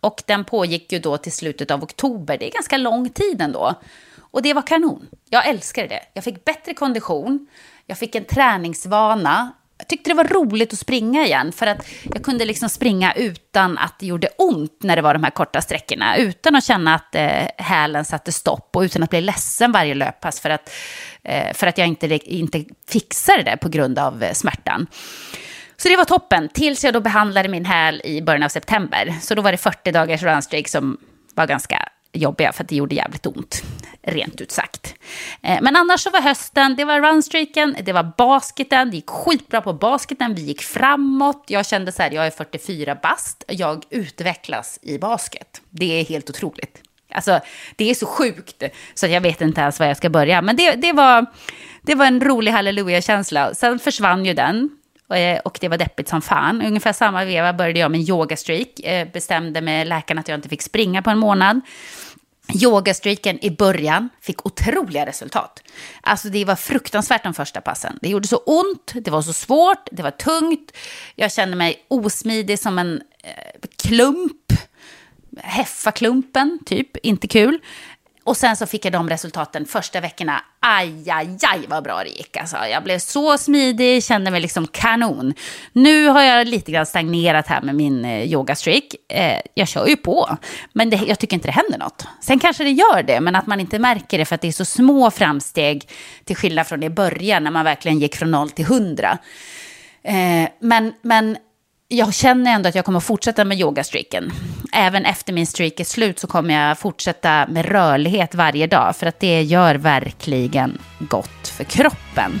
Och den pågick ju då till slutet av oktober. Det är ganska lång tid ändå. Och det var kanon. Jag älskade det. Jag fick bättre kondition. Jag fick en träningsvana. Jag tyckte det var roligt att springa igen, för att jag kunde liksom springa utan att det gjorde ont när det var de här korta sträckorna. Utan att känna att eh, hälen satte stopp och utan att bli ledsen varje löppass för att, eh, för att jag inte, inte fixade det på grund av eh, smärtan. Så det var toppen, tills jag då behandlade min häl i början av september. Så då var det 40 dagars runstreak som var ganska jobbiga för att det gjorde jävligt ont, rent ut sagt. Eh, men annars så var hösten, det var runstreaken, det var basketen, det gick skitbra på basketen, vi gick framåt. Jag kände så här, jag är 44 bast, jag utvecklas i basket. Det är helt otroligt. Alltså, det är så sjukt så jag vet inte ens var jag ska börja. Men det, det, var, det var en rolig halleluja-känsla. Sen försvann ju den. Eh, och det var deppigt som fan. Ungefär samma veva började jag med en yogastreak. Eh, bestämde med läkaren att jag inte fick springa på en månad. Yogastreaken i början fick otroliga resultat. Alltså det var fruktansvärt de första passen. Det gjorde så ont, det var så svårt, det var tungt. Jag kände mig osmidig som en eh, klump. Heffaklumpen, typ. Inte kul. Och sen så fick jag de resultaten första veckorna. Aj, aj, aj vad bra det gick. Alltså, jag blev så smidig, kände mig liksom kanon. Nu har jag lite grann stagnerat här med min eh, yogastreak. Eh, jag kör ju på, men det, jag tycker inte det händer något. Sen kanske det gör det, men att man inte märker det för att det är så små framsteg till skillnad från i början när man verkligen gick från noll till hundra. Eh, men, men jag känner ändå att jag kommer att fortsätta med yogastreaken. Även efter min streak är slut så kommer jag fortsätta med rörlighet varje dag. För att det gör verkligen gott för kroppen.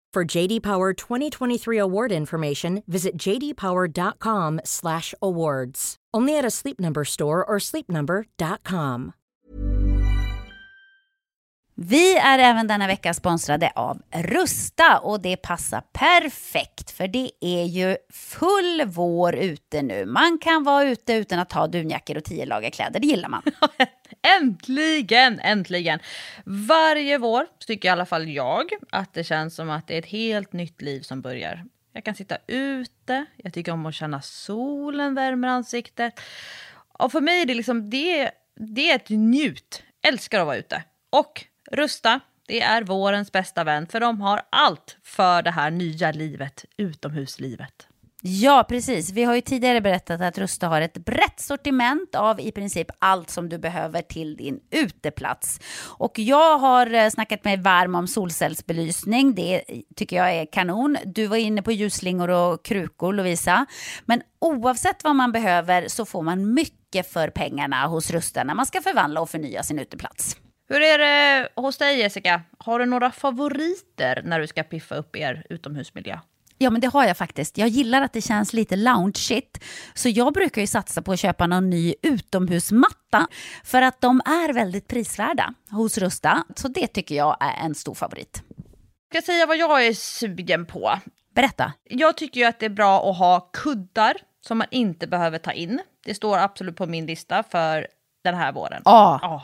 For JD Power 2023 award information, visit jdpower.com/awards. Only at a Sleep Number store or sleepnumber.com. Vi är även denna vecka sponsrade av Rusta och det passar perfekt för det är ju full vår ute nu. Man kan vara ute utan att ha dunjackor och tio lager kläder, det gillar man. Äntligen, äntligen! Varje vår tycker i alla fall jag att det känns som att det är ett helt nytt liv som börjar. Jag kan sitta ute, jag tycker om att känna solen värmer ansiktet. Och för mig är det liksom, det, det är ett njut. Älskar att vara ute. Och Rusta, det är vårens bästa vän för de har allt för det här nya livet, utomhuslivet. Ja, precis. Vi har ju tidigare berättat att Rusta har ett brett sortiment av i princip allt som du behöver till din uteplats. Och jag har eh, snackat mig varm om solcellsbelysning. Det tycker jag är kanon. Du var inne på ljusslingor och krukor, Lovisa. Men oavsett vad man behöver så får man mycket för pengarna hos Rusta när man ska förvandla och förnya sin uteplats. Hur är det hos dig Jessica? Har du några favoriter när du ska piffa upp er utomhusmiljö? Ja, men det har jag faktiskt. Jag gillar att det känns lite loungeigt. Så jag brukar ju satsa på att köpa någon ny utomhusmatta. För att de är väldigt prisvärda hos Rusta. Så det tycker jag är en stor favorit. Ska jag säga vad jag är sugen på? Berätta. Jag tycker ju att det är bra att ha kuddar som man inte behöver ta in. Det står absolut på min lista för den här våren. Ja. Ja.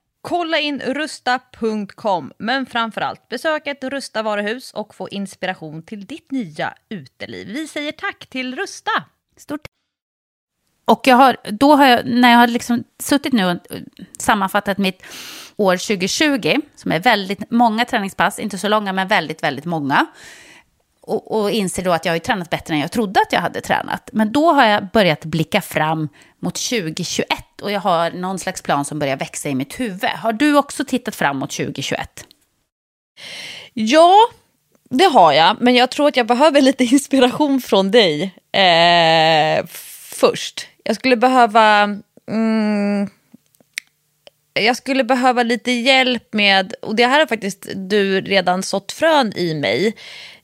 Kolla in rusta.com, men framförallt besök ett Rusta varuhus och få inspiration till ditt nya uteliv. Vi säger tack till Rusta! Stort och jag har, då har jag, när jag har liksom suttit nu och eh, sammanfattat mitt år 2020, som är väldigt många träningspass, inte så långa men väldigt, väldigt många. Och, och inser då att jag har tränat bättre än jag trodde att jag hade tränat. Men då har jag börjat blicka fram mot 2021 och jag har någon slags plan som börjar växa i mitt huvud. Har du också tittat fram mot 2021? Ja, det har jag, men jag tror att jag behöver lite inspiration från dig eh, först. Jag skulle behöva... Mm, jag skulle behöva lite hjälp med, och det här har faktiskt du redan sått frön i mig,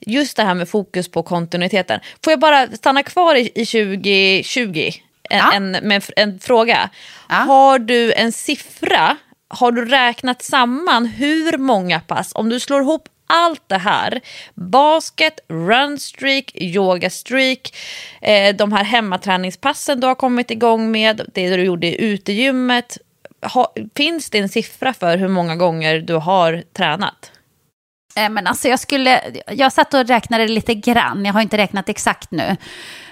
just det här med fokus på kontinuiteten. Får jag bara stanna kvar i, i 2020 en, ja. en, med en fråga? Ja. Har du en siffra, har du räknat samman hur många pass, om du slår ihop allt det här, basket, runstreak, yogastreak, eh, de här hemmaträningspassen du har kommit igång med, det du gjorde i utegymmet. Ha, finns det en siffra för hur många gånger du har tränat? Eh, men alltså jag, skulle, jag satt och räknade lite grann, jag har inte räknat exakt nu.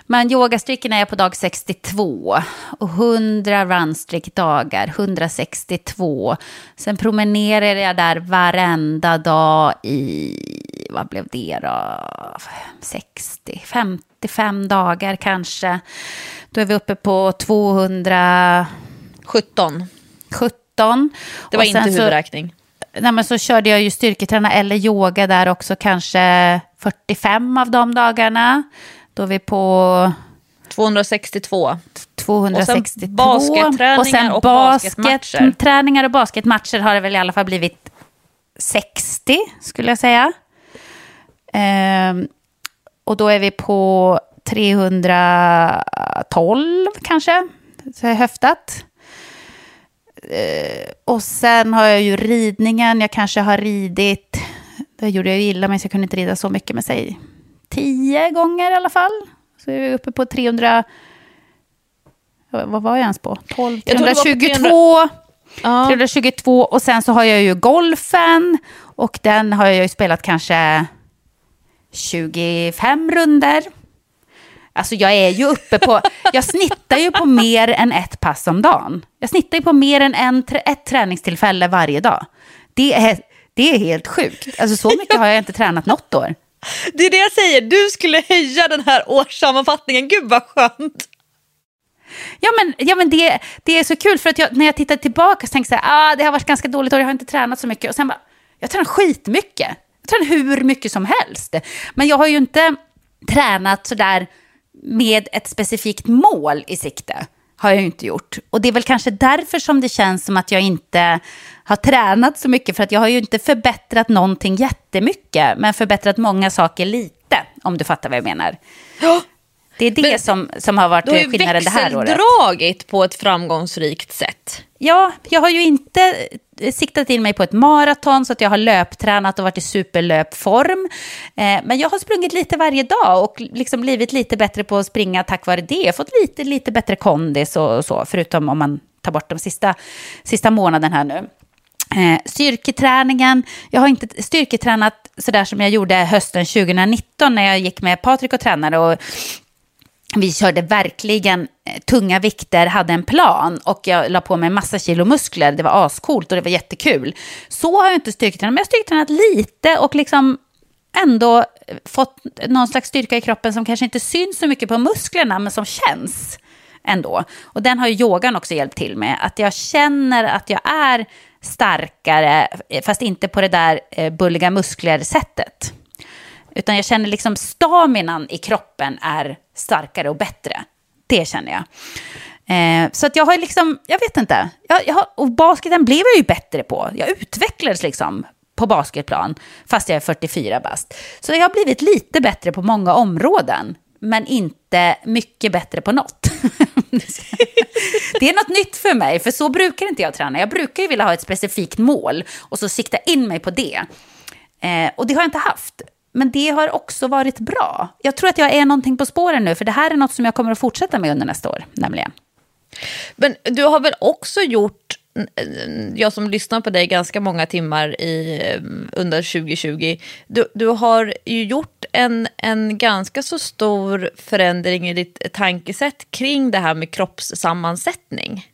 Men yogastricken är jag på dag 62 och 100 runstreak-dagar, 162. Sen promenerar jag där varenda dag i, vad blev det då, 60, 55 dagar kanske. Då är vi uppe på 217. 17. Det var inte huvudräkning. Så, nej, men så körde jag ju styrketräna eller yoga där också, kanske 45 av de dagarna. Då är vi på... 262. 262. Och sen basketträningar och, sen och basketmatcher. Träningar och basketmatcher har det väl i alla fall blivit 60, skulle jag säga. Ehm, och då är vi på 312 kanske, så jag höftat. Ehm, och sen har jag ju ridningen, jag kanske har ridit, det gjorde jag ju illa men jag kunde inte rida så mycket med sig tio gånger i alla fall. Så är vi uppe på 300... Vad var jag ens på? 12, 322. 322 och sen så har jag ju golfen och den har jag ju spelat kanske 25 runder. Alltså jag är ju uppe på, jag snittar ju på mer än ett pass om dagen. Jag snittar ju på mer än en, ett träningstillfälle varje dag. Det är, det är helt sjukt. Alltså så mycket har jag inte tränat något år. Det är det jag säger, du skulle höja den här årssammanfattningen. Gud vad skönt. Ja men, ja, men det, det är så kul för att jag, när jag tittar tillbaka så tänker jag så här, ah, det har varit ganska dåligt år, jag har inte tränat så mycket. Och sen bara, jag tränar skitmycket. Jag tränar hur mycket som helst. Men jag har ju inte tränat sådär med ett specifikt mål i sikte. Har jag ju inte gjort. Och det är väl kanske därför som det känns som att jag inte har tränat så mycket. För att jag har ju inte förbättrat någonting jättemycket. Men förbättrat många saker lite. Om du fattar vad jag menar. Ja. Det är det men, som, som har varit skillnaden det här året. Du har dragit på ett framgångsrikt sätt. Ja, jag har ju inte siktat in mig på ett maraton så att jag har löptränat och varit i superlöpform. Eh, men jag har sprungit lite varje dag och liksom blivit lite bättre på att springa tack vare det. Jag har fått lite, lite bättre kondis och så, förutom om man tar bort de sista, sista månaden här nu. Eh, styrketräningen, jag har inte styrketränat sådär som jag gjorde hösten 2019 när jag gick med Patrik och tränade. Och vi körde verkligen eh, tunga vikter, hade en plan och jag la på mig massa kilo muskler. Det var ascoolt och det var jättekul. Så har jag inte styrketränat, men jag har styrketränat lite och liksom ändå eh, fått någon slags styrka i kroppen som kanske inte syns så mycket på musklerna, men som känns ändå. Och den har ju yogan också hjälpt till med. Att jag känner att jag är starkare, eh, fast inte på det där bulliga muskler-sättet. Utan jag känner liksom staminan i kroppen är starkare och bättre. Det känner jag. Eh, så att jag har liksom, jag vet inte. Jag, jag har, och basketen blev jag ju bättre på. Jag utvecklades liksom på basketplan, fast jag är 44 bast. Så jag har blivit lite bättre på många områden, men inte mycket bättre på något. det är något nytt för mig, för så brukar inte jag träna. Jag brukar ju vilja ha ett specifikt mål och så sikta in mig på det. Eh, och det har jag inte haft. Men det har också varit bra. Jag tror att jag är någonting på spåren nu, för det här är något som jag kommer att fortsätta med under nästa år, nämligen. Men du har väl också gjort, jag som lyssnar på dig ganska många timmar i, under 2020, du, du har ju gjort en, en ganska så stor förändring i ditt tankesätt kring det här med kroppssammansättning.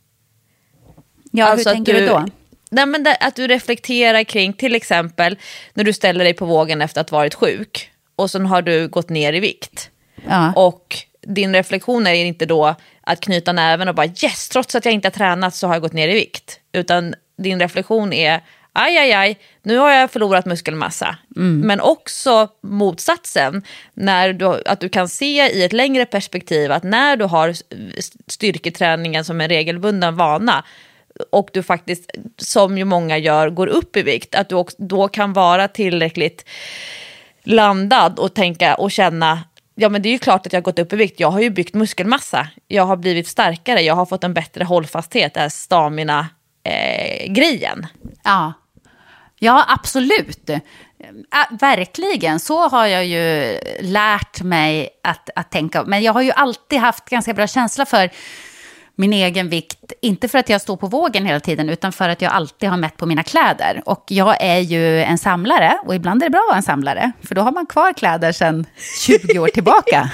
Ja, alltså hur tänker du, du då? Nej, men det, att du reflekterar kring till exempel när du ställer dig på vågen efter att ha varit sjuk och sen har du gått ner i vikt. Ja. Och din reflektion är inte då att knyta näven och bara yes, trots att jag inte har tränat så har jag gått ner i vikt. Utan din reflektion är aj, aj, aj, nu har jag förlorat muskelmassa. Mm. Men också motsatsen, när du, att du kan se i ett längre perspektiv att när du har styrketräningen som en regelbunden vana och du faktiskt, som ju många gör, går upp i vikt, att du också, då kan vara tillräckligt landad och tänka och känna Ja men det är ju klart att jag har gått upp i vikt. Jag har ju byggt muskelmassa. Jag har blivit starkare. Jag har fått en bättre hållfasthet. Det här stamina-grejen. Eh, ja. ja, absolut. Verkligen, så har jag ju lärt mig att, att tänka. Men jag har ju alltid haft ganska bra känsla för min egen vikt, inte för att jag står på vågen hela tiden, utan för att jag alltid har mätt på mina kläder. Och jag är ju en samlare, och ibland är det bra att vara en samlare, för då har man kvar kläder sedan 20 år tillbaka.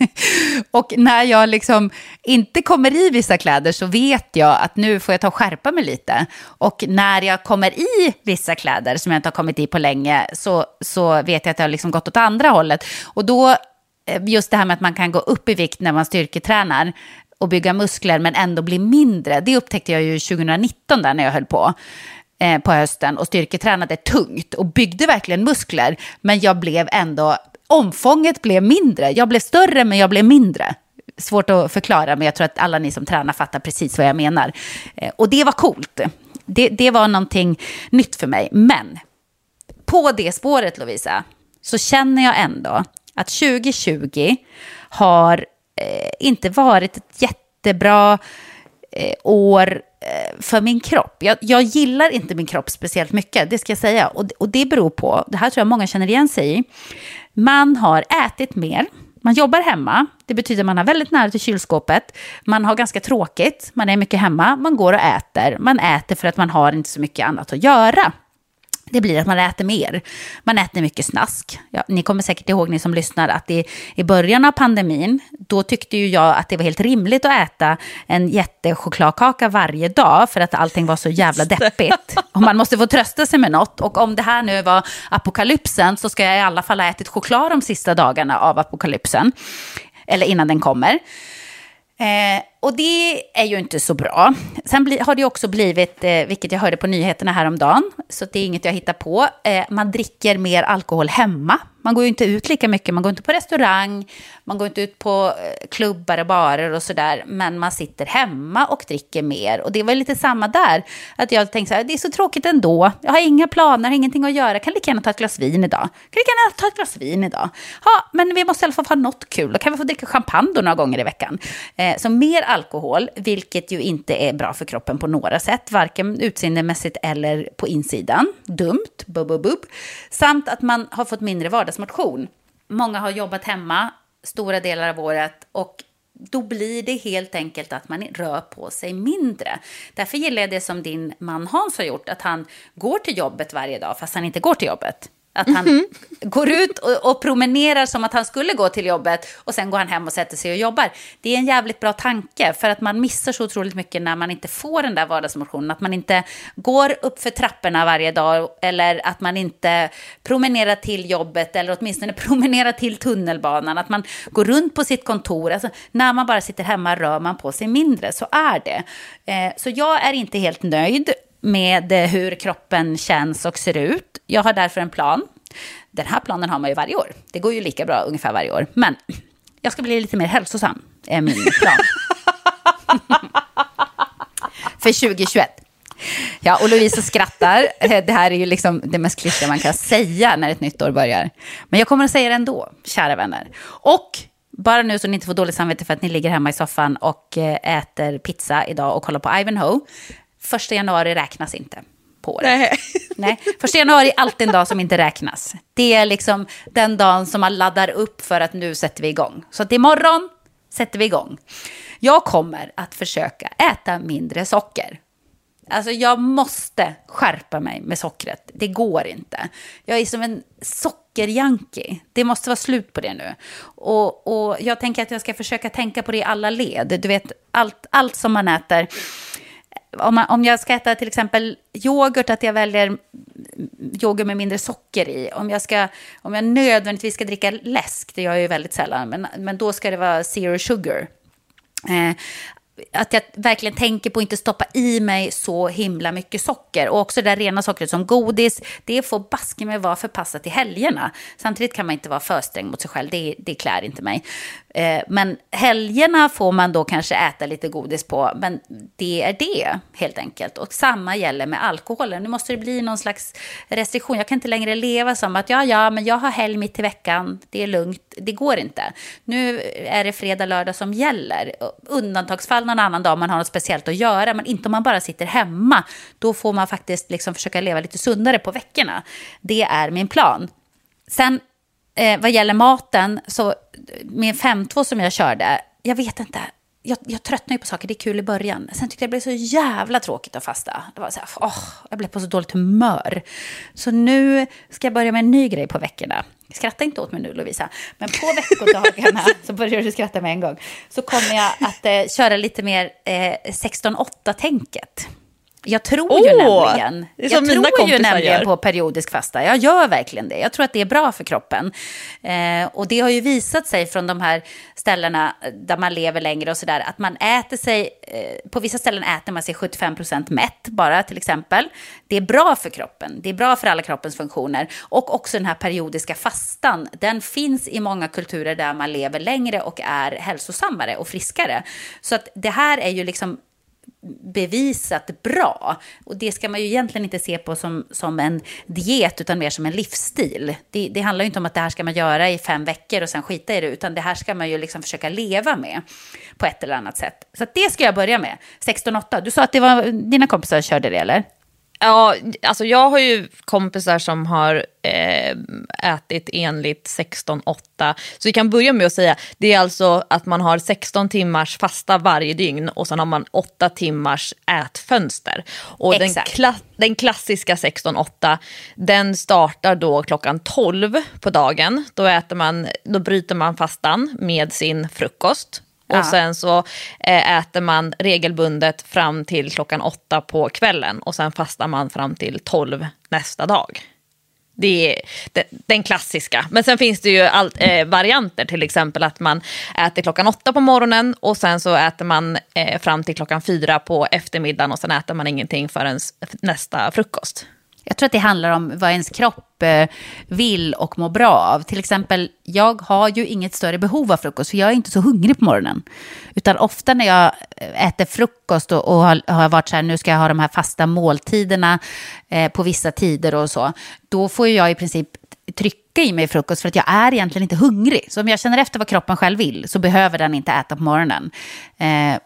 och när jag liksom inte kommer i vissa kläder så vet jag att nu får jag ta och skärpa mig lite. Och när jag kommer i vissa kläder som jag inte har kommit i på länge så, så vet jag att jag har liksom gått åt andra hållet. Och då eh, just det här med att man kan gå upp i vikt när man styrketränar och bygga muskler men ändå bli mindre. Det upptäckte jag ju 2019 där när jag höll på eh, på hösten och styrketränade tungt och byggde verkligen muskler. Men jag blev ändå, omfånget blev mindre. Jag blev större men jag blev mindre. Svårt att förklara men jag tror att alla ni som tränar fattar precis vad jag menar. Eh, och det var coolt. Det, det var någonting nytt för mig. Men på det spåret Lovisa så känner jag ändå att 2020 har Eh, inte varit ett jättebra eh, år eh, för min kropp. Jag, jag, gillar inte min kropp speciellt mycket, det ska jag säga. Och, och det beror på, det här tror jag många känner igen sig i, man har ätit mer, man jobbar hemma, det betyder att man har väldigt nära till kylskåpet, man har ganska tråkigt, man är mycket hemma, man går och äter, man äter för att man har inte så mycket annat att göra det blir att man äter mer. Man äter mycket snask. Ja, ni kommer säkert ihåg, ni som lyssnar, att i, i början av pandemin, då tyckte ju jag att det var helt rimligt att äta en jättechokladkaka varje dag, för att allting var så jävla deppigt. Och man måste få trösta sig med något. Och om det här nu var apokalypsen, så ska jag i alla fall ha ätit choklad de sista dagarna av apokalypsen. Eller innan den kommer. Eh, och det är ju inte så bra. Sen bli, har det också blivit, eh, vilket jag hörde på nyheterna häromdagen, så det är inget jag hittar på, eh, man dricker mer alkohol hemma. Man går ju inte ut lika mycket, man går inte på restaurang, man går inte ut på eh, klubbar och barer och sådär, men man sitter hemma och dricker mer. Och det var lite samma där, att jag tänkte så här, det är så tråkigt ändå, jag har inga planer, ingenting att göra, kan lika gärna ta ett glas vin idag. Kan lika gärna ta ett glas vin idag. Ja, men vi måste i alla fall ha något kul, då kan vi få dricka champagne då några gånger i veckan. Eh, så mer alkohol, vilket ju inte är bra för kroppen på några sätt, varken utseendemässigt eller på insidan. Dumt, bub, bub, bub. Samt att man har fått mindre vardag vardagsmotion. Många har jobbat hemma stora delar av året och då blir det helt enkelt att man rör på sig mindre. Därför gillar jag det som din man Hans har gjort, att han går till jobbet varje dag fast han inte går till jobbet. Att han mm -hmm. går ut och, och, promenerar som att han skulle gå till jobbet och sen går han hem och sätter sig och jobbar. Det är en jävligt bra tanke för att man missar så otroligt mycket när man inte får den där vardagsmotionen. Att man inte går upp för trapporna varje dag eller att man inte promenerar till jobbet eller åtminstone promenerar till tunnelbanan. Att man går runt på sitt kontor. Alltså, när man bara sitter hemma rör man på sig mindre, så är det. Eh, så jag är inte helt nöjd med eh, hur kroppen känns och ser ut. Jag har därför en plan. Den här planen har man ju varje år. Det går ju lika bra ungefär varje år. Men jag ska bli lite mer hälsosam, är min plan. För 2021. Ja, och Lovisa skrattar. Eh, det här är ju liksom det mest klyschiga man kan säga när ett nytt år börjar. Men jag kommer att säga det ändå, kära vänner. Och Bara nu så ni inte får dåligt samvete för att ni ligger hemma i soffan och eh, äter pizza idag och kollar på Ivanhoe. Första januari räknas inte på det. Nej. Nej, första januari är alltid en dag som inte räknas. Det är liksom den dagen som man laddar upp för att nu sätter vi igång. Så att imorgon sätter vi igång. Jag kommer att försöka äta mindre socker. Alltså jag måste skärpa mig med sockret. Det går inte. Jag är som en sockerjanki. Det måste vara slut på det nu. Och, och jag tänker att jag ska försöka tänka på det i alla led. Du vet, allt, allt som man äter. Om, man, om jag ska äta till exempel yoghurt, att jag väljer yoghurt med mindre socker i. Om jag, ska, om jag nödvändigtvis ska dricka läsk, det gör jag ju väldigt sällan, men, men då ska det vara zero sugar. Eh, att jag verkligen tänker på att inte stoppa i mig så himla mycket socker. Och också det där rena sockret som godis, det får baske mig vara förpassat till helgerna. Samtidigt kan man inte vara för sträng mot sig själv, det, det klär inte mig. Eh, men helgerna får man då kanske äta lite godis på, men det är det helt enkelt. Och samma gäller med alkoholen. Nu måste det bli någon slags restriktion. Jag kan inte längre leva som att ja, ja, men jag har helg mitt i veckan, det är lugnt. Det går inte. Nu är det fredag, lördag som gäller. Undantagsfall någon annan dag om man har något speciellt att göra, men inte om man bara sitter hemma. Då får man faktiskt liksom försöka leva lite sundare på veckorna. Det är min plan. Sen eh, vad gäller maten, så eh, med 5-2 som jag körde, jag vet inte, jag, jag tröttnade ju på saker, det är kul i början. Sen tyckte jag det blev så jävla tråkigt att fasta. Det var så här, åh, jag blev på så dåligt humör. Så nu ska jag börja med en ny grej på veckorna. Skratta inte åt mig nu Lovisa. Men på veckodagarna, så börjar du skratta med en gång, så kommer jag att eh, köra lite mer eh, 16-8-tänket. Jag tror ju nämligen, jag tror ju nämligen gör. på periodisk fasta. Jag gör verkligen det. Jag tror att det är bra för kroppen. Eh, och det har ju visat sig från de här ställena där man lever längre och sådär, att man äter sig, eh, på vissa ställen äter man sig 75% mätt bara till exempel. Det är bra för kroppen, det är bra för alla kroppens funktioner. Och också den här periodiska fastan, den finns i många kulturer där man lever längre och är hälsosammare och friskare. Så att det här är ju liksom bevisat bra. Och det ska man ju egentligen inte se på som, som en diet, utan mer som en livsstil. Det, det handlar ju inte om att det här ska man göra i fem veckor och sen skita i det, utan det här ska man ju liksom försöka leva med på ett eller annat sätt. Så att det ska jag börja med. 16-8. Du sa att det var dina kompisar körde det, eller? Ja, alltså jag har ju kompisar som har eh, ätit enligt 16-8. Så vi kan börja med att säga, det är alltså att man har 16 timmars fasta varje dygn och sen har man 8 timmars ätfönster. Och den, kla den klassiska 16-8, den startar då klockan 12 på dagen. Då, äter man, då bryter man fastan med sin frukost. Och Ja. sen så eh, äter man regelbundet fram till klockan åtta på kvällen och sen fastar man fram till tolv nästa dag. Det är den klassiska. Men sen finns det ju all, eh, varianter, till exempel att man äter klockan åtta på morgonen och sen så äter man eh, fram till klockan fyra på eftermiddagen och sen äter man ingenting förrän nästa frukost. Jag tror att det handlar om vad ens kropp eh, vill och mår bra av. Till exempel, jag har ju inget större behov av frukost, för jag är inte så hungrig på morgonen. Utan ofta när jag eh, äter frukost och, och har, har varit så här, nu ska jag ha de här fasta måltiderna eh, på vissa tider och så, då får jag i princip trycka i mig frukost för att jag är egentligen inte hungrig. Så om jag känner efter vad kroppen själv vill så behöver den inte äta på morgonen. Eh,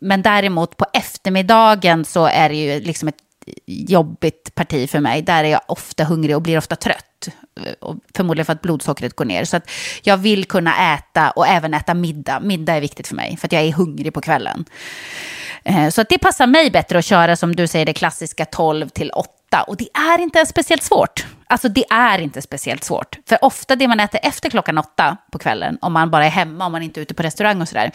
men däremot på eftermiddagen så är det ju liksom ett jobbigt parti för mig. Där är jag ofta hungrig och blir ofta trött. Förmodligen för att blodsockret går ner. Så att jag vill kunna äta och även äta middag. Middag är viktigt för mig för att jag är hungrig på kvällen. Eh, så att det passar mig bättre att köra som du säger det klassiska 12 till 8. Och det är inte speciellt svårt. Alltså det är inte speciellt svårt. För ofta det man äter efter klockan 8 på kvällen, om man bara är hemma, om man inte är ute på restaurang och sådär,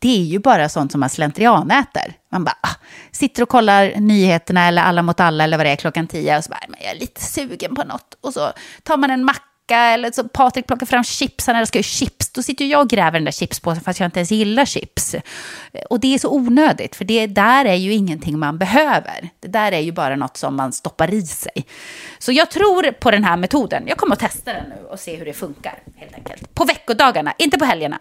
det är ju bara sånt som man slentrianäter. Man bara ah, sitter och kollar nyheterna eller Alla mot alla eller vad det är klockan 10 och så bara, men jag är lite sugen på något. Och så tar man en macka eller så Patrik plockar fram chips, han älskar ju chips. Då sitter ju jag och gräver den där chipspåsen fast jag inte ens gillar chips. Och det är så onödigt, för det där är ju ingenting man behöver. Det där är ju bara något som man stoppar i sig. Så jag tror på den här metoden. Jag kommer att testa den nu och se hur det funkar, helt enkelt. På veckodagarna, inte på helgerna.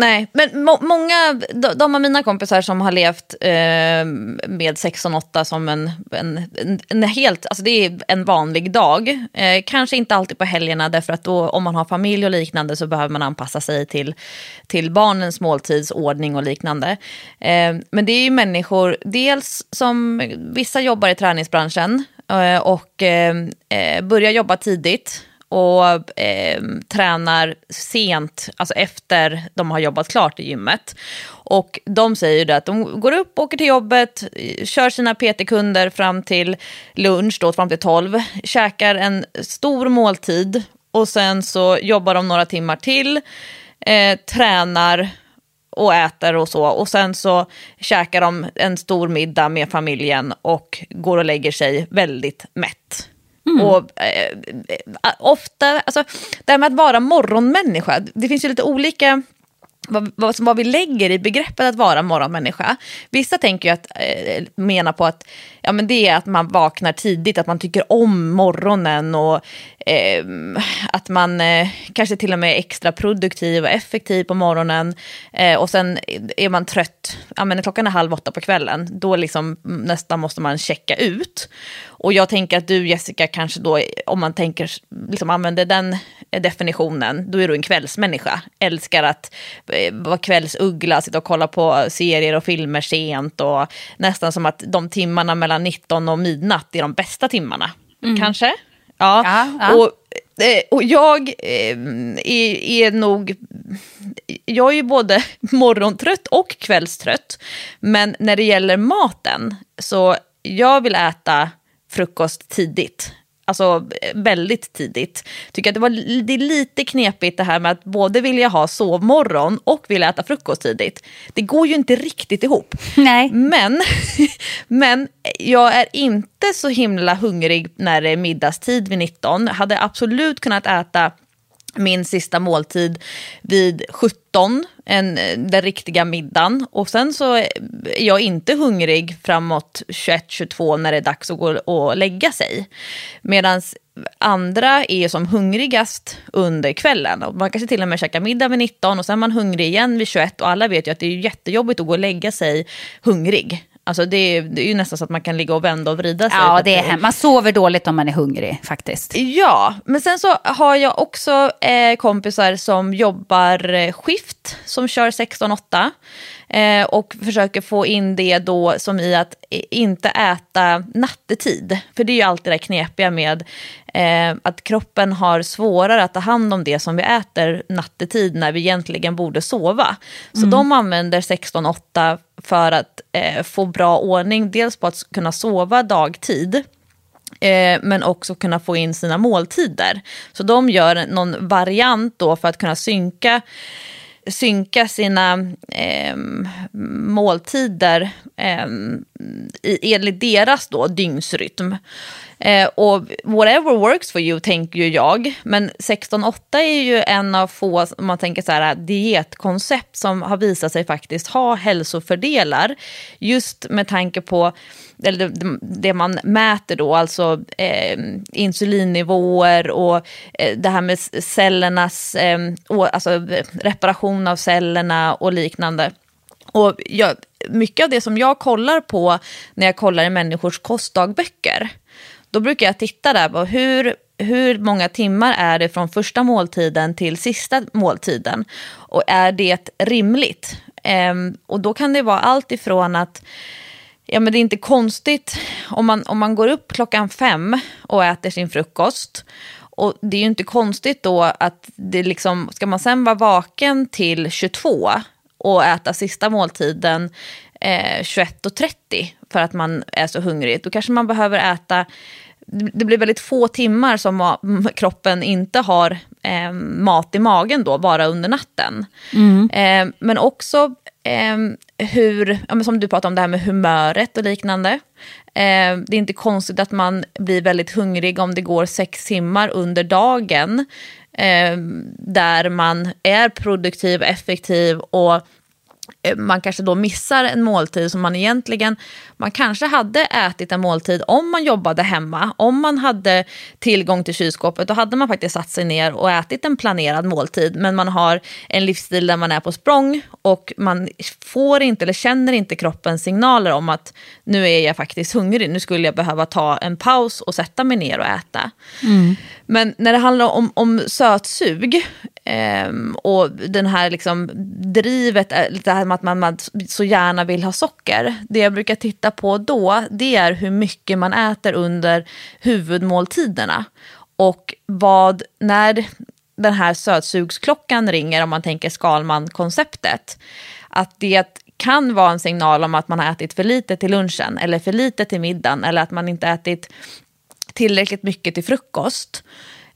Nej, men må många, de, de av mina kompisar som har levt eh, med 16-8 som en, en, en, en, helt, alltså det är en vanlig dag. Eh, kanske inte alltid på helgerna därför att då om man har familj och liknande så behöver man anpassa sig till, till barnens måltidsordning och liknande. Eh, men det är ju människor, dels som vissa jobbar i träningsbranschen eh, och eh, eh börjar jobba tidigt och eh, tränar sent, alltså efter de har jobbat klart i gymmet. Och de säger ju att de går upp, åker till jobbet, eh, kör sina PT-kunder fram till lunch, då fram till 12, käkar en stor måltid och sen så jobbar de några timmar till, eh, tränar och äter och så. Och sen så käkar de en stor middag med familjen och går och lägger sig väldigt mätt. Mm. Och eh, eh, ofta, alltså det här med att vara morgonmänniska, det finns ju lite olika vad, vad, vad vi lägger i begreppet att vara morgonmänniska. Vissa tänker ju att, eh, menar på att ja, men det är att man vaknar tidigt, att man tycker om morgonen och eh, att man eh, kanske till och med är extra produktiv och effektiv på morgonen. Eh, och sen är man trött, ja, men klockan är halv åtta på kvällen, då liksom nästan måste man checka ut. Och jag tänker att du Jessica kanske då, om man tänker, liksom använder den definitionen, då är du en kvällsmänniska. Älskar att eh, vara kvällsuggla, sitta och kolla på serier och filmer sent och nästan som att de timmarna mellan 19 och midnatt är de bästa timmarna. Mm. Kanske? Ja. ja. Och, eh, och jag eh, är, är nog... Jag är ju både morgontrött och kvällstrött. Men när det gäller maten, så jag vill äta frukost tidigt. Alltså väldigt tidigt. Tycker att det, var, det är lite knepigt det här med att både vilja ha sovmorgon och vilja äta frukost tidigt. Det går ju inte riktigt ihop. Nej. Men, men jag är inte så himla hungrig när det är middagstid vid 19. Hade absolut kunnat äta min sista måltid vid 17, en, eh, den riktiga middagen. Och sen så är jag inte hungrig framåt 21-22 när det är dags att gå och lägga sig. Medan andra är som hungrigast under kvällen. Man kanske till och med käkar middag vid 19 och sen är man hungrig igen vid 21 och alla vet ju att det är jättejobbigt att gå och lägga sig hungrig. Alltså det är, det är ju nästan så att man kan ligga och vända och vrida sig. Ja, det är Man sover dåligt om man är hungrig faktiskt. Ja, men sen så har jag också eh, kompisar som jobbar eh, skift, som kör 16-8. Eh, och försöker få in det då som i att inte äta nattetid. För det är ju alltid det knepiga med eh, att kroppen har svårare att ta hand om det som vi äter nattetid när vi egentligen borde sova. Så mm. de använder 16-8 för att eh, få bra ordning, dels på att kunna sova dagtid, eh, men också kunna få in sina måltider. Så de gör någon variant då för att kunna synka synka sina eh, måltider eh, enligt deras då, dygnsrytm. Eh, och whatever works for you tänker ju jag. Men 16-8 är ju en av få, om man tänker så här, dietkoncept som har visat sig faktiskt ha hälsofördelar. Just med tanke på eller det, det man mäter då, alltså eh, insulinnivåer och eh, det här med cellernas, eh, och, alltså reparation av cellerna och liknande. Och jag, mycket av det som jag kollar på när jag kollar i människors kostdagböcker, då brukar jag titta där på hur, hur många timmar är det från första måltiden till sista måltiden? Och är det rimligt? Ehm, och då kan det vara allt ifrån att ja, men det är inte konstigt om man, om man går upp klockan fem och äter sin frukost. Och det är ju inte konstigt då att det liksom, ska man sen vara vaken till 22 och äta sista måltiden eh, 21.30 för att man är så hungrig, då kanske man behöver äta det blir väldigt få timmar som kroppen inte har eh, mat i magen då, bara under natten. Mm. Eh, men också eh, hur, ja, som du pratade om det här med humöret och liknande. Eh, det är inte konstigt att man blir väldigt hungrig om det går sex timmar under dagen eh, där man är produktiv, effektiv och Eh, man kanske då missar en måltid som man egentligen, man kanske hade ätit en måltid om man jobbade hemma, om man hade tillgång till kylskåpet, då hade man faktiskt satt sig ner och ätit en planerad måltid, men man har en livsstil där man är på språng och man får inte eller känner inte kroppens signaler om att nu är jag faktiskt hungrig, nu skulle jag behöva ta en paus och sätta mig ner och äta. Mm. Men när det handlar om, om sötsug, eh, och den här liksom drivet, eh, det här med att man, man, så gärna vill ha socker. Det jag brukar titta på då, det är hur mycket man äter under huvudmåltiderna. Och vad, när den här sötsugsklockan ringer, om man tänker Skalman-konceptet, att det kan vara en signal om att man har ätit för lite till lunchen eller för lite till middagen eller att man inte ätit tillräckligt mycket till frukost.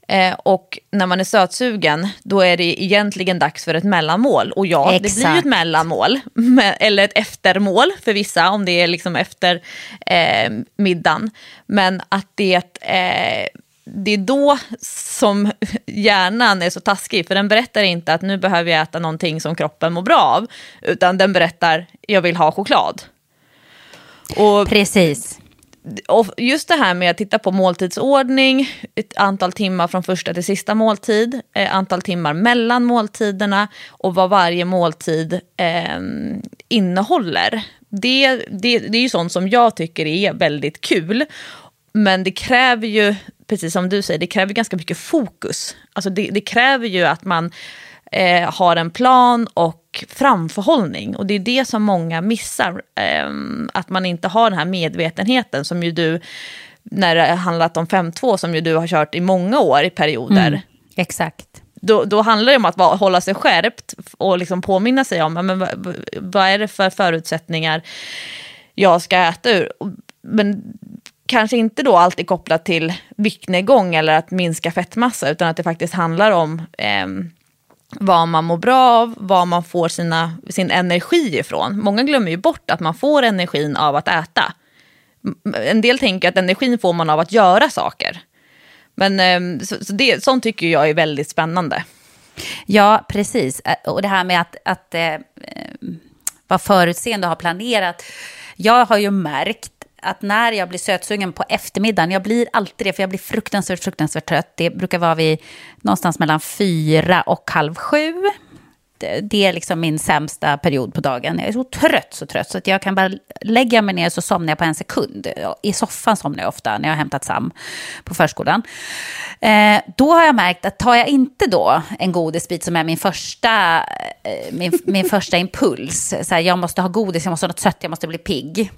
Eh, och när man är sötsugen, då är det egentligen dags för ett mellanmål. Och ja, Exakt. det blir ju ett mellanmål, eller ett eftermål för vissa, om det är liksom efter eh, middagen. Men att det, eh, det är då som hjärnan är så taskig, för den berättar inte att nu behöver jag äta någonting som kroppen mår bra av, utan den berättar, jag vill ha choklad. Och Precis och just det här med att titta på måltidsordning, ett antal timmar från första till sista måltid, eh, antal timmar mellan måltiderna och vad varje måltid eh, innehåller. Det, det, det är ju sånt som jag tycker är väldigt kul. Men det kräver ju, precis som du säger, det kräver ganska mycket fokus. Alltså det, det kräver ju att man eh, har en plan och framförhållning. Och det är det som många missar. Eh, att man inte har den här medvetenheten som ju du, när det handlat om 5-2 som ju du har kört i många år i perioder. Mm, exakt. Då, då, handlar det om att vara, hålla sig skärpt och liksom påminna sig om men, vad, vad är det för förutsättningar jag ska äta ur. Men kanske inte då alltid kopplat till viktnedgång eller att minska fettmassa utan att det faktiskt handlar om eh, vad man mår bra av, vad man får sina, sin energi ifrån. Många glömmer ju bort att man får energin av att äta. En del tänker att energin får man av att göra saker. Men ehm, så, så det, sånt tycker jag är väldigt spännande. Ja, precis. Och det här med att, att eh, ehm, vara förutseende och ha planerat. Jag har ju märkt att när jag blir sötsugen på eftermiddagen, jag blir alltid det, för jag blir fruktansvärt, fruktansvärt trött. Det brukar vara vid någonstans mellan fyra och halv sju. Det är liksom min sämsta period på dagen. Jag är så trött, så trött, så att jag kan bara lägga mig ner så somnar jag på en sekund. I soffan somnar jag ofta när jag har hämtat Sam på förskolan. Eh, då har jag märkt att tar jag inte då en godisbit som är min första, eh, min, min första impuls, så här, jag måste ha godis, jag måste ha något sött, jag måste bli pigg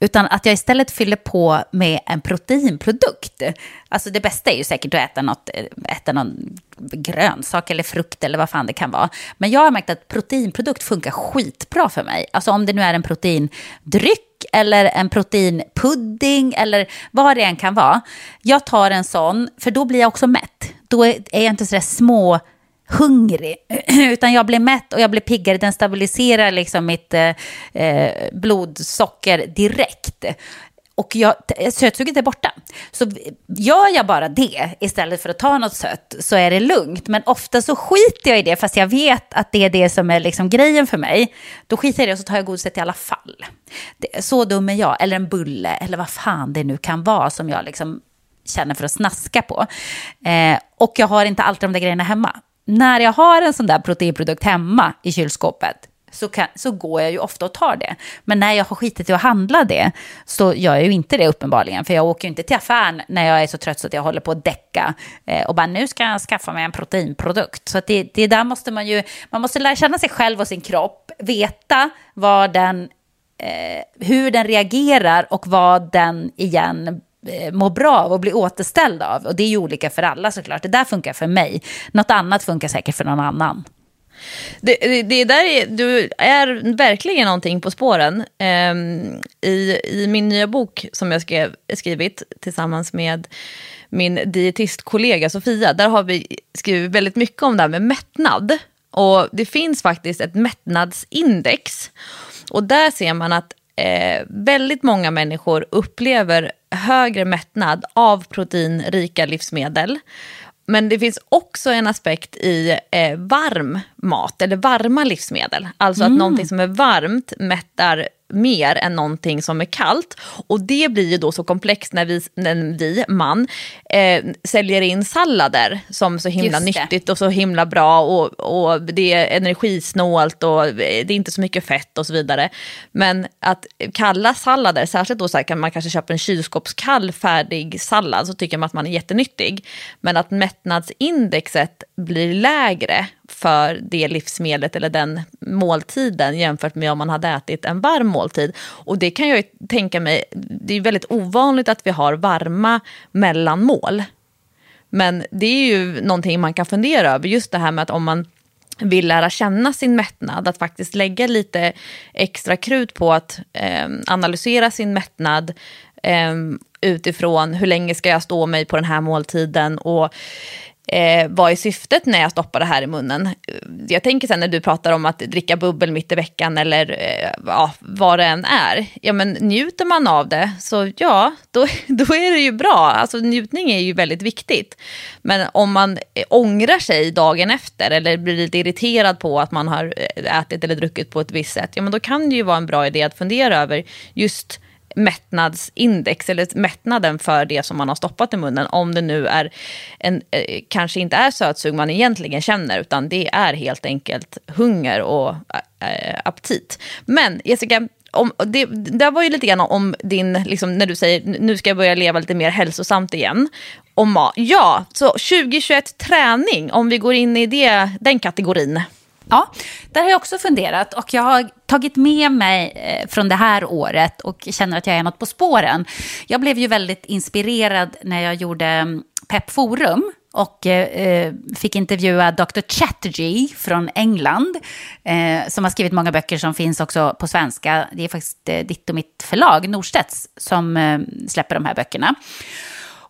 utan att jag istället fyller på med en proteinprodukt. Alltså det bästa är ju säkert att äta, något, eh, äta någon grönsak eller frukt eller vad fan det kan vara. Men jag har märkt att proteinprodukt funkar skitbra för mig. Alltså om det nu är en proteindryck eller en proteinpudding eller vad det än kan vara. Jag tar en sån, för då blir jag också mätt. Då är jag inte sådär små hungrig, utan jag blir mätt och jag blir piggare. Den stabiliserar liksom mitt eh, eh blodsocker direkt. Och jag, sötsuget är borta. Så gör jag bara det istället för att ta något sött så är det lugnt. Men ofta så skiter jag i det fast jag vet att det är det som är liksom grejen för mig. Då skiter jag i det och så tar jag godiset i alla fall. Det, så dum är jag. Eller en bulle eller vad fan det nu kan vara som jag liksom känner för att snaska på. Eh, och jag har inte alltid de där grejerna hemma när jag har en sån där proteinprodukt hemma i kylskåpet så, kan, så går jag ju ofta och tar det. Men när jag har skitit i att handla det så gör jag ju inte det uppenbarligen. För jag åker ju inte till affären när jag är så trött så att jag håller på att däcka eh, och bara nu ska jag skaffa mig en proteinprodukt. Så det, det där måste man ju, man måste lära känna sig själv och sin kropp, veta vad den, eh, hur den reagerar och vad den igen Eh, Mår bra av och blir återställd av. Och det är ju olika för alla såklart. Det där funkar för mig. Något annat funkar säkert för någon annan. Det, det, det där är, du är verkligen någonting på spåren. Um, i, I min nya bok som jag skrev, skrivit tillsammans med min dietistkollega Sofia, där har vi skrivit väldigt mycket om det här med mättnad. Och det finns faktiskt ett mättnadsindex. Och där ser man att eh, väldigt många människor upplever högre mättnad av proteinrika livsmedel. Men det finns också en aspekt i eh, varm mat, eller varma livsmedel. Alltså att någonting som är varmt mättar mer än någonting som är kallt. Och det blir ju då så komplext när vi, när vi man, eh, säljer in sallader som så himla nyttigt och så himla bra och, och det är energisnålt och det är inte så mycket fett och så vidare. Men att kalla sallader, särskilt då så här, kan man kanske köpa en kylskåpskall färdig sallad så tycker man att man är jättenyttig. Men att mättnadsindexet blir lägre för det livsmedlet eller den måltiden jämfört med om man hade ätit en varm måltid. Och det kan jag ju tänka mig, det är väldigt ovanligt att vi har varma mellanmål. Men det är ju någonting man kan fundera över, just det här med att om man vill lära känna sin mättnad, att faktiskt lägga lite extra krut på att eh, analysera sin mättnad eh, utifrån hur länge ska jag stå mig på den här måltiden och Eh, vad är syftet när jag stoppar det här i munnen? Jag tänker sen när du pratar om att dricka bubbel mitt i veckan eller eh, ja, vad det än är. Ja, men njuter man av det så ja, då, då är det ju bra. Alltså njutning är ju väldigt viktigt. Men om man eh, ångrar sig dagen efter eller blir lite irriterad på att man har eh, ätit eller druckit på ett visst sätt, ja men då kan det ju vara en bra idé att fundera över just mättnadsindex eller mättnaden för det som man har stoppat i munnen. Om det nu är en, eh, kanske inte är sötsug man egentligen känner utan det är helt enkelt hunger och äh, aptit. Men Jessica, om, det, det var ju lite grann om din, liksom, när du säger nu ska jag börja leva lite mer hälsosamt igen. Om, ja, så 2021 träning, om vi går in i det, den kategorin. Ja, där har jag också funderat och jag har tagit med mig eh, från det här året och känner att jag är något på spåren. Jag blev ju väldigt inspirerad när jag gjorde mm, Pep Forum och eh, eh fick intervjua Dr. Chatterjee från England eh, som har skrivit många böcker som finns också på svenska. Det är faktiskt eh, ditt och mitt förlag, Norstedts, som eh, släpper de här böckerna.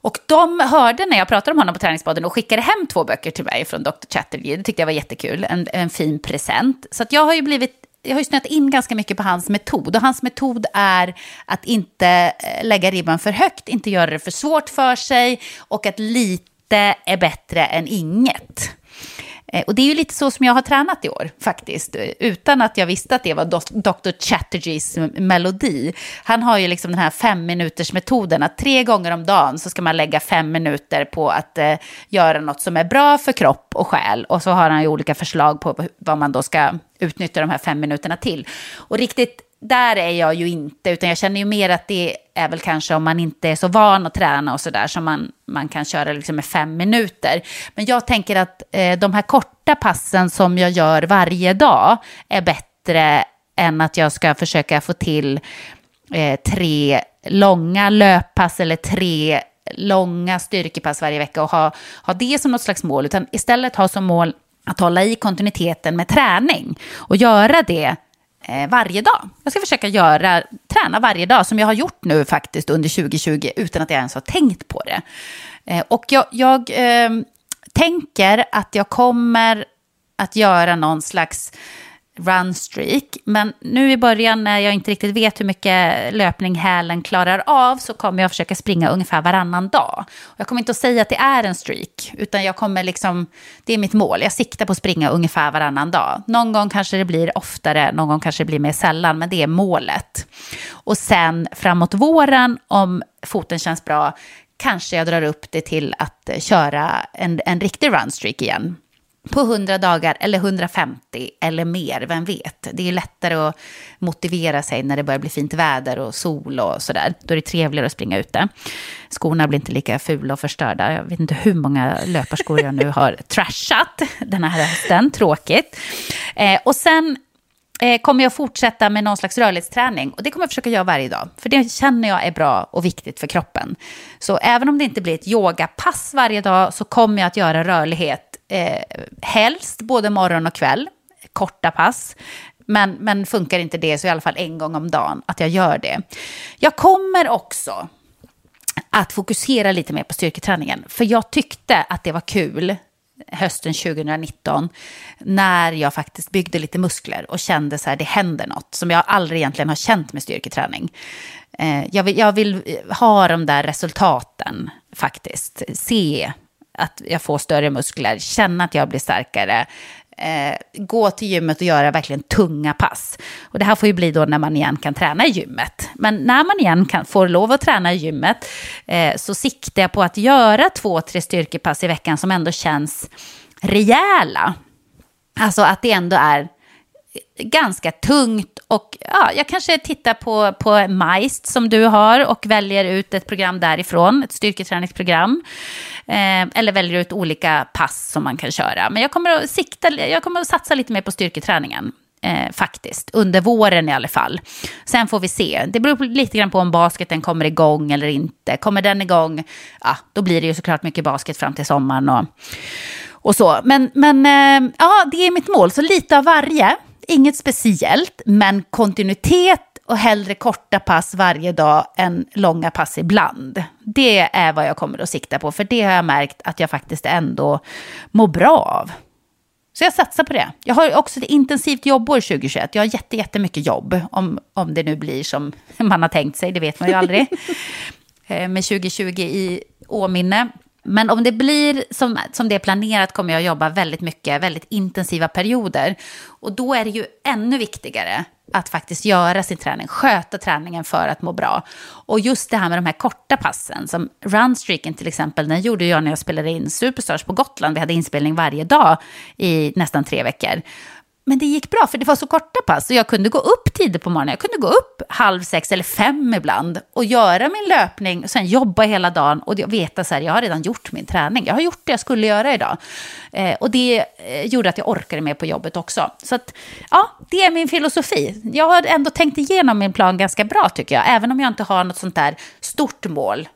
Och de hörde när jag pratade om honom på träningsbaden och skickade hem två böcker till mig från Dr. Chatterjee. Det tyckte jag var jättekul, en, en fin present. Så att jag har ju blivit jag har ju snöat in ganska mycket på hans metod. Och hans metod är att inte eh, lägga ribban för högt, inte göra det för svårt för sig och att lite är bättre än inget. Eh, och det är ju lite så som jag har tränat i år, faktiskt. Eh, utan att jag visste att det var Dr. Chatterjees melodi. Han har ju liksom den här fem minuters metoden att tre gånger om dagen så ska man lägga fem minuter på att eh, göra något som är bra för kropp och själ. Och så har han ju olika förslag på vad man då ska utnyttja de här fem minuterna till. Och riktigt där är jag ju inte, utan jag känner ju mer att det är väl kanske om man inte är så van att träna och sådär, som man, man kan köra liksom med fem minuter. Men jag tänker att eh, de här korta passen som jag gör varje dag är bättre än att jag ska försöka få till eh, tre långa löppass eller tre långa styrkepass varje vecka och ha, ha det som något slags mål, utan istället ha som mål att hålla i kontinuiteten med träning och göra det Eh, varje dag. Jag ska försöka göra, träna varje dag som jag har gjort nu faktiskt under 2020 utan att jag ens har tänkt på det. Eh, och jag, jag eh, tänker att jag kommer att göra någon slags runstreak. Men nu i början när jag inte riktigt vet hur mycket löpning hälen klarar av så kommer jag försöka springa ungefär varannan dag. Jag kommer inte att säga att det är en streak, utan jag kommer liksom, det är mitt mål. Jag siktar på att springa ungefär varannan dag. Någon gång kanske det blir oftare, någon gång kanske det blir mer sällan, men det är målet. Och sen framåt våren, om foten känns bra, kanske jag drar upp det till att eh, köra en, en riktig runstreak igen på 100 dagar eller 150 eller mer, vem vet. Det är lättare att motivera sig när det börjar bli fint väder och sol och sådär. Då är det trevligare att springa ute. Skorna blir inte lika fula och förstörda. Jag vet inte hur många löparskor jag nu har trashat den här hösten. Tråkigt. Eh, och sen eh, kommer jag fortsätta med någon slags rörlighetsträning. Och det kommer jag försöka göra varje dag. För det känner jag är bra och viktigt för kroppen. Så även om det inte blir ett yogapass varje dag så kommer jag att göra rörlighet eh, helst både morgon och kväll. Korta pass. Men, men funkar inte det så i alla fall en gång om dagen att jag gör det. Jag kommer också att fokusera lite mer på styrketräningen. För jag tyckte att det var kul hösten 2019 när jag faktiskt byggde lite muskler och kände så här, det händer något som jag aldrig egentligen har känt med styrketräning. Eh, jag, vill, jag vill ha de där resultaten faktiskt, se att jag får större muskler, känna att jag blir starkare. Eh, gå till gymmet och göra verkligen tunga pass. Och det här får ju bli då när man igen kan träna i gymmet. Men när man igen kan, får lov att träna i gymmet eh, så siktar jag på att göra två, tre styrkepass i veckan som ändå känns rejäla. Alltså att det ändå är ganska tungt och ja, jag kanske tittar på, på Majst som du har och väljer ut ett program därifrån, ett styrketräningsprogram. Eh, eller väljer ut olika pass som man kan köra. Men jag kommer att, sikta, jag kommer att satsa lite mer på styrketräningen. Eh, faktiskt, under våren i alla fall. Sen får vi se. Det beror lite grann på om basketen kommer igång eller inte. Kommer den igång, ja, då blir det ju såklart mycket basket fram till sommaren och, och så. Men, men eh, ja, det är mitt mål, så lite av varje. Inget speciellt, men kontinuitet och hellre korta pass varje dag än långa pass ibland. Det är vad jag kommer att sikta på, för det har jag märkt att jag faktiskt ändå mår bra av. Så jag satsar på det. Jag har också ett intensivt jobbår 2021. Jag har jätte, jättemycket jobb, om, om det nu blir som man har tänkt sig, det vet man ju aldrig. Eh, med 2020 i åminne. Men om det blir som, som det är planerat kommer jag jobba väldigt mycket, väldigt intensiva perioder. Och då är det ju ännu viktigare att faktiskt göra sin träning, sköta träningen för att må bra. Och just det här med de här korta passen, som runstreaken till exempel, den gjorde jag när jag spelade in Superstars på Gotland. Vi hade inspelning varje dag i nästan tre veckor. Men det gick bra, för det var så korta pass. Och jag kunde gå upp tidigt på morgonen. Jag kunde gå upp halv sex eller fem ibland och göra min löpning och sen jobba hela dagen och veta att jag har redan gjort min träning. Jag har gjort det jag skulle göra idag. Eh, och det eh, gjorde att jag orkade med på jobbet också. Så att, ja, det är min filosofi. Jag har ändå tänkt igenom min plan ganska bra tycker jag. Även om jag inte har något sånt där stort mål.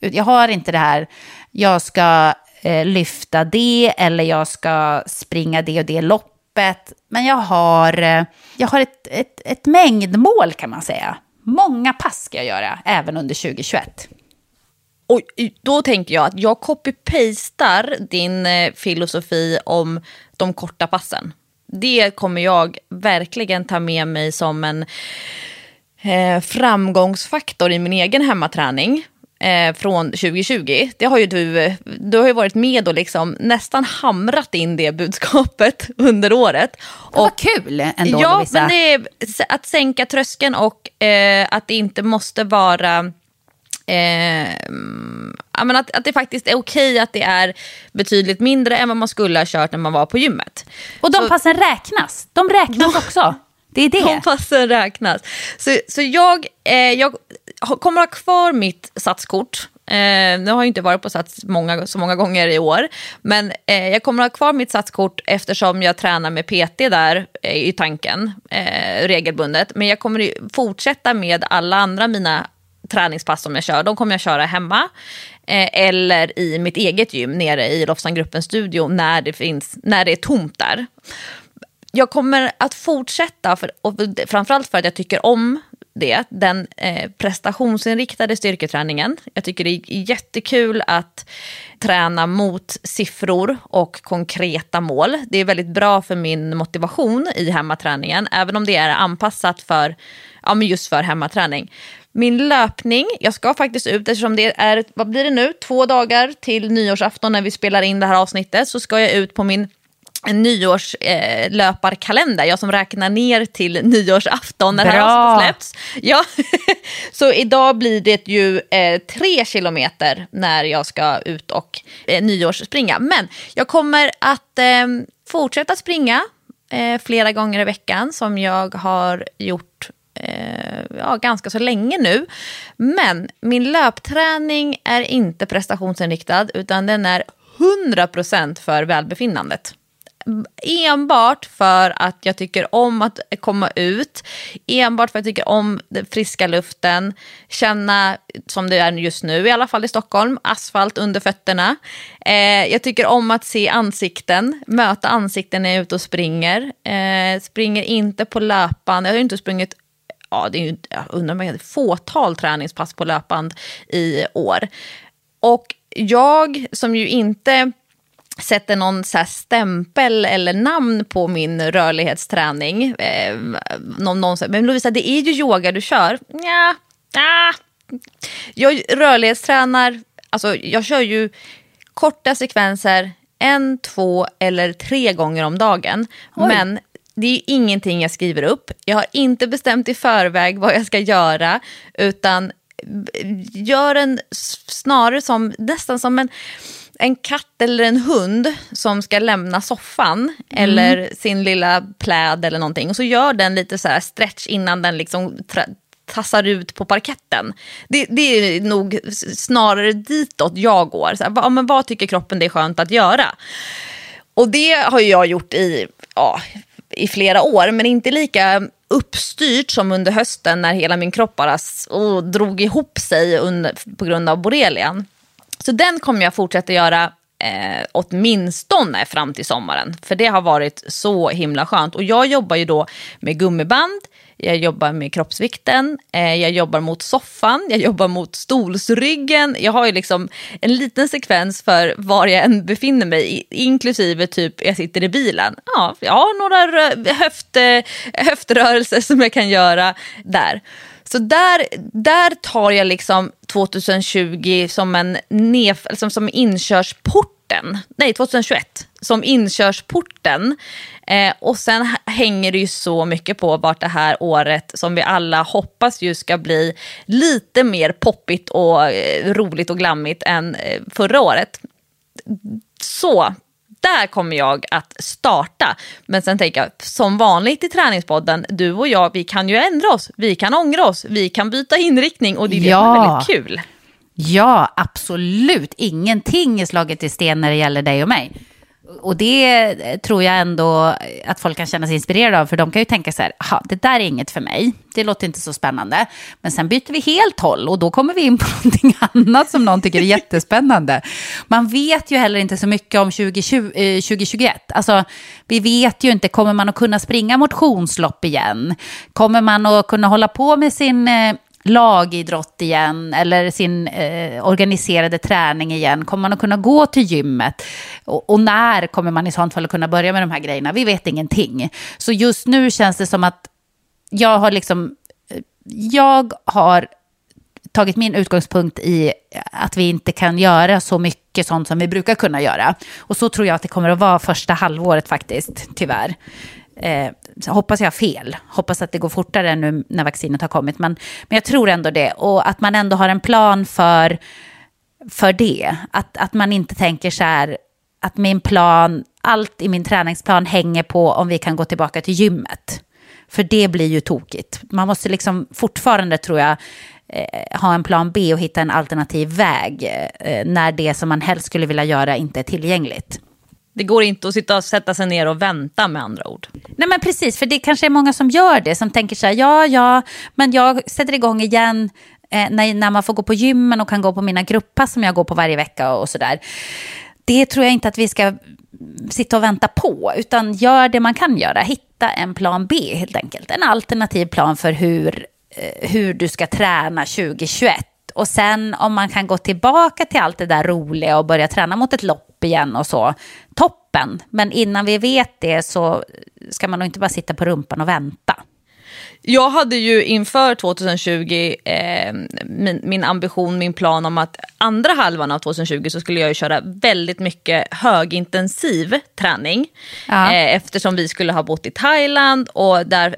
Jag har inte det här, jag ska eh, lyfta det eller jag ska springa det och det lopp öppet, men jag har, eh, jag har ett, ett, ett mängdmål kan man säga. Många pass ska jag göra, även under 2021. Och då tänker jag att jag copy-pastar din eh, filosofi om de korta passen. Det kommer jag verkligen ta med mig som en eh, framgångsfaktor i min egen hemmaträning eh, från 2020. Det har ju du, du har ju varit med och liksom nästan hamrat in det budskapet under året. Och, Vad kul ändå Ja, Lovisa. men det är att sänka tröskeln och eh, att det inte måste vara Eh, att, att det faktiskt är okej att det är betydligt mindre än vad man skulle ha kört när man var på gymmet. Och de så, passen räknas. De räknas också. Det är det. Kompassen räknas. Så, så jag, eh, jag kommer ha kvar mitt satskort. Eh, nu har jag inte varit på Sats många, så många gånger i år. Men eh, jag kommer ha kvar mitt satskort eftersom jag tränar med PT där eh, i tanken eh, regelbundet. Men jag kommer fortsätta med alla andra mina träningspass som jag kör. De kommer jag köra hemma eh, eller i mitt eget gym nere i Lofsangruppens studio när det, finns, när det är tomt där jag kommer att fortsätta, för, och framförallt för att jag tycker om det, den eh, prestationsinriktade styrketräningen. Jag tycker det är jättekul att träna mot siffror och konkreta mål. Det är väldigt bra för min motivation i hemmaträningen, även om det är anpassat för, ja, men just för hemmaträning. Min löpning, jag ska faktiskt ut eftersom det är, vad blir det nu, två dagar till nyårsafton när vi spelar in det här avsnittet så ska jag ut på min en nyårslöparkalender, eh, jag som räknar ner till nyårsafton när Bra. det här släpps. Ja. så idag blir det ju eh, tre kilometer när jag ska ut och eh, nyårsspringa. Men jag kommer att eh, fortsätta springa eh, flera gånger i veckan som jag har gjort ja, ganska så länge nu. Men min löpträning är inte prestationsinriktad utan den är 100% för välbefinnandet enbart för att jag tycker om att komma ut, enbart för att jag tycker om den friska luften, känna som det är just nu, i alla fall i Stockholm, asfalt under fötterna. Eh, jag tycker om att se ansikten, möta ansikten när jag är ute och springer. Eh, springer inte på löpband, jag har inte sprungit ja, det är ju, jag undrar om fåtal träningspass på löpband i år. Och jag som ju inte sätter någon så stämpel eller namn på min rörlighetsträning. Eh, någon, någon, men Lovisa, det är ju yoga du kör. Ja, ja. Jag rörlighetstränar, alltså jag kör ju korta sekvenser, en, två eller tre gånger om dagen. Oj. Men det är ingenting jag skriver upp. Jag har inte bestämt i förväg vad jag ska göra, utan gör en snarare som, nästan som en, en katt eller en hund som ska lämna soffan Mm. eller sin lilla pläd eller någonting. Och så gör den lite så stretch innan den liksom tassar ut på parketten. Det, det är nog snarare ditåt jag går. Så här, men vad tycker kroppen det är skönt att göra? Och det har jag gjort i, ja, i flera år, men inte lika uppstyrt som under hösten när hela min kropp bara oh, drog ihop sig under, på grund av borrelian. Så den kommer jag fortsätta göra eh, åtminstone fram till sommaren. För det har varit så himla skönt. Och jag jobbar ju då med gummiband, jag jobbar med kroppsvikten, eh, jag jobbar mot soffan, jag jobbar mot stolsryggen. Jag har ju liksom en liten sekvens för var jag än befinner mig, inklusive typ jag sitter i bilen. Ja, jag har några höft, eh, höftrörelser som jag kan göra där. Så där, där tar jag liksom 2020 som en nef, liksom som inkörsporten. Nej, 2021 som inkörsporten. Eh, och sen hänger det ju så mycket på vart det här året som vi alla hoppas ju ska bli lite mer poppigt och eh, roligt och glammigt än eh, förra året. Så där kommer jag att starta. Men sen tänker jag, som vanligt i träningspodden, du och jag, vi kan ju ändra oss, vi kan ångra oss, vi kan byta inriktning och det är det som är Ja. väldigt kul. Ja, absolut. Ingenting är slaget i sten när det gäller dig och mig. Och det tror jag ändå att folk kan känna sig inspirerade av, för de kan ju tänka så här, "Aha, det där är inget för mig, det låter inte så spännande. Men sen byter vi helt håll och då kommer vi in på någonting annat som någon tycker är jättespännande. Man vet ju heller inte så mycket om 2020, eh, 2021. Alltså, vi vet ju inte, kommer man att kunna springa motionslopp igen? Kommer man att kunna hålla på med sin eh, lagidrott igen eller sin eh, organiserade träning igen? Kommer man att kunna gå till gymmet? Och, och när kommer man i sånt fall att kunna börja med de här grejerna? Vi vet ingenting. Så just nu känns det som att jag har liksom, eh, jag har tagit min utgångspunkt i att vi inte kan göra så mycket sånt som vi brukar kunna göra. Och så tror jag att det kommer att vara första halvåret faktiskt, tyvärr. Eh, så hoppas jag har fel. Hoppas att det går fortare nu när vaccinet har kommit. Men, men jag tror ändå det. Och att man ändå har en plan för, för det. Att, att man inte tänker så här att min plan, allt i min träningsplan hänger på om vi kan gå tillbaka till gymmet. För det blir ju tokigt. Man måste liksom fortfarande, tror jag, eh, ha en plan B och hitta en alternativ väg eh, när det som man helst skulle vilja göra inte är tillgängligt. Det går inte att sitta och sätta sig ner och vänta med andra ord. Nej men precis, för det kanske är många som gör det, som tänker så här, ja, ja, men jag sätter igång igen eh, när, när man får gå på gymmen och kan gå på mina grupppass som jag går på varje vecka och sådär. Det tror jag inte att vi ska sitta och vänta på, utan gör det man kan göra. Hitta en plan B helt enkelt, en alternativ plan för hur, eh, hur du ska träna 2021. Och sen om man kan gå tillbaka till allt det där roliga och börja träna mot ett lopp igen och så, toppen. Men innan vi vet det så ska man nog inte bara sitta på rumpan och vänta. Jag hade ju inför 2020 eh, min, min ambition, min plan om att andra halvan av 2020 så skulle jag ju köra väldigt mycket högintensiv träning. Ja. Eh, eftersom vi skulle ha bott i Thailand och där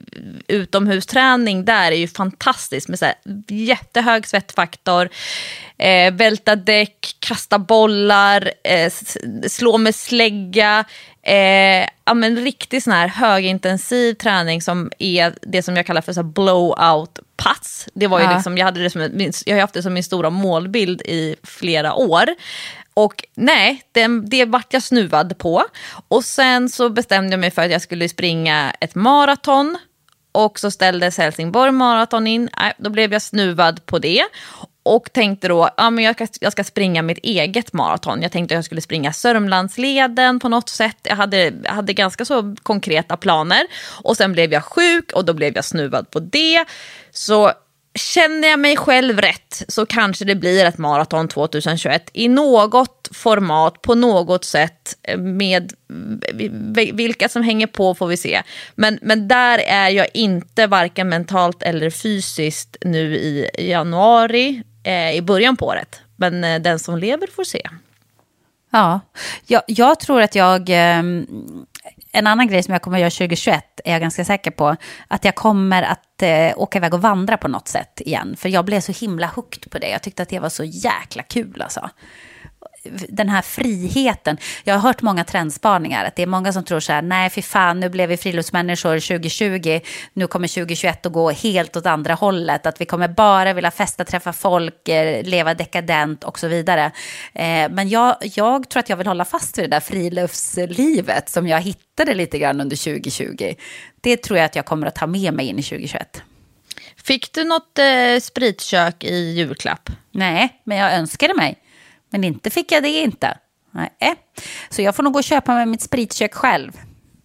utomhusträning där är ju fantastiskt med så här jättehög svettfaktor. Eh, välta däck, kasta bollar, eh, slå med slägga. Eh, ja, men riktigt sån här högintensiv träning som är det som jag kallar för så här blowout-pass. Det var ju Ja. liksom, jag, hade det som, jag har haft det som min stora målbild i flera år. Och nej, det, det vart jag snuvad på. Och sen så bestämde jag mig för att jag skulle springa ett maraton. Och så ställdes Helsingborg maraton in. Nej, då blev jag snuvad på det. Och tänkte då, ja, men jag, ska, jag ska springa mitt eget maraton. Jag tänkte att jag skulle springa Sörmlandsleden på något sätt. Jag hade, jag hade ganska så konkreta planer. Och sen blev jag sjuk och då blev jag snuvad på det. Så känner jag mig själv rätt så kanske det blir ett maraton 2021 i något format, på något sätt eh, med eh, vilka som hänger på får vi se. Men, men där är jag inte varken mentalt eller fysiskt nu i januari, eh, i början på året. Men eh, den som lever får se. Ja, jag, jag tror att jag... Eh, en annan grej som jag kommer att göra 2021 är jag ganska säker på. Att jag kommer att eh, åka iväg och vandra på något sätt igen. För jag blev så himla hooked på det. Jag tyckte att det var så jäkla kul alltså. Den här friheten. Jag har hört många trendspaningar. Att det är många som tror så här, nej fy fan, nu blev vi friluftsmänniskor 2020. Nu kommer 2021 att gå helt åt andra hållet. Att vi kommer bara vilja festa, träffa folk, eh, leva dekadent och så vidare. Eh, men jag, jag tror att jag vill hålla fast vid det där friluftslivet som jag hittade lite grann under 2020. Det tror jag att jag kommer att ta med mig in i 2021. Fick du något eh, spritkök i julklapp? Nej, men jag önskade mig. Men inte fick jag det inte. Nej. Så jag får nog gå och köpa mig mitt spritkök själv.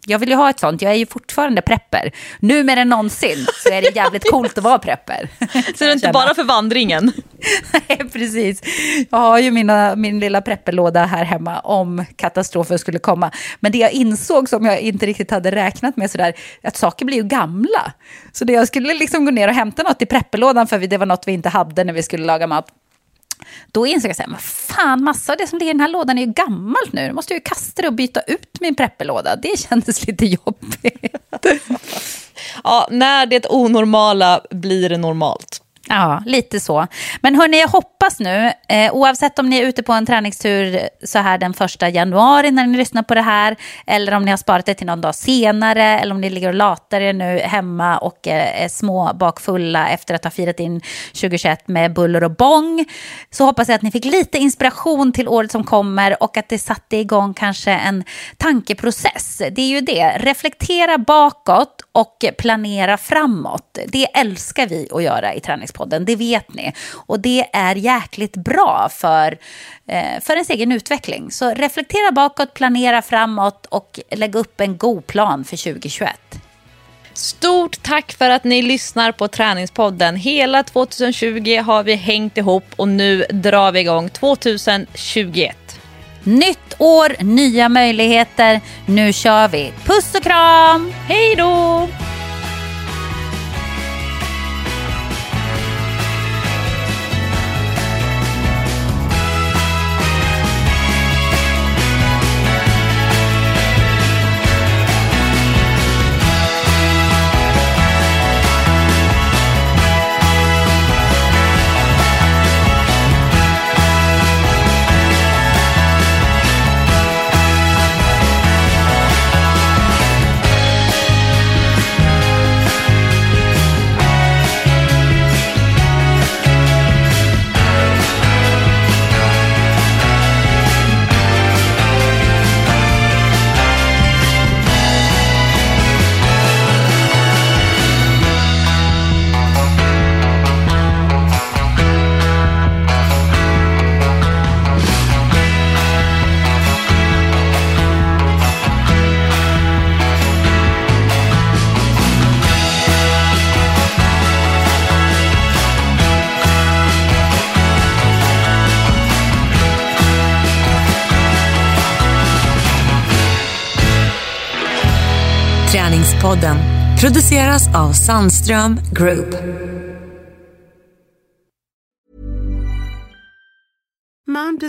Jag vill ju ha ett sånt. Jag är ju fortfarande prepper. Nu mer än någonsin så är det jävligt coolt att vara prepper. Så det är inte bara för vandringen? Nej, precis. Jag har ju mina, min lilla prepperlåda här hemma om katastrofen skulle komma. Men det jag insåg som jag inte riktigt hade räknat med sådär, att saker blir ju gamla. Så det jag skulle liksom gå ner och hämta något i prepperlådan för det var något vi inte hade när vi skulle laga mat. Då insåg jag så här, men fan, massa av det som ligger i den här lådan är ju gammalt nu. Nu måste jag ju kasta det och byta ut min prepperlåda. Det kändes lite jobbigt. Ja, när det onormala blir normalt. Ja, lite så. Men hörni, jag hoppas nu, eh, oavsett om ni är ute på en träningstur så här den första januari när ni lyssnar på det här, eller om ni har sparat det till någon dag senare, eller om ni ligger och latar er nu hemma och eh, är små bakfulla efter att ha firat in 2021 med buller och bång, så hoppas jag att ni fick lite inspiration till året som kommer och att det satte igång kanske en tankeprocess. Det är ju det, reflektera bakåt och planera framåt. Det älskar vi att göra i Träningspodden, det vet ni. Och det är jäkligt bra för, eh, för ens egen utveckling. Så reflektera bakåt, planera framåt och lägg upp en god plan för 2021. Stort tack för att ni lyssnar på Träningspodden. Hela 2020 har vi hängt ihop och nu drar vi igång 2021. Nytt år, nya möjligheter. Nu kör vi. Puss och kram! Hej då! Produceras av Sandström Group.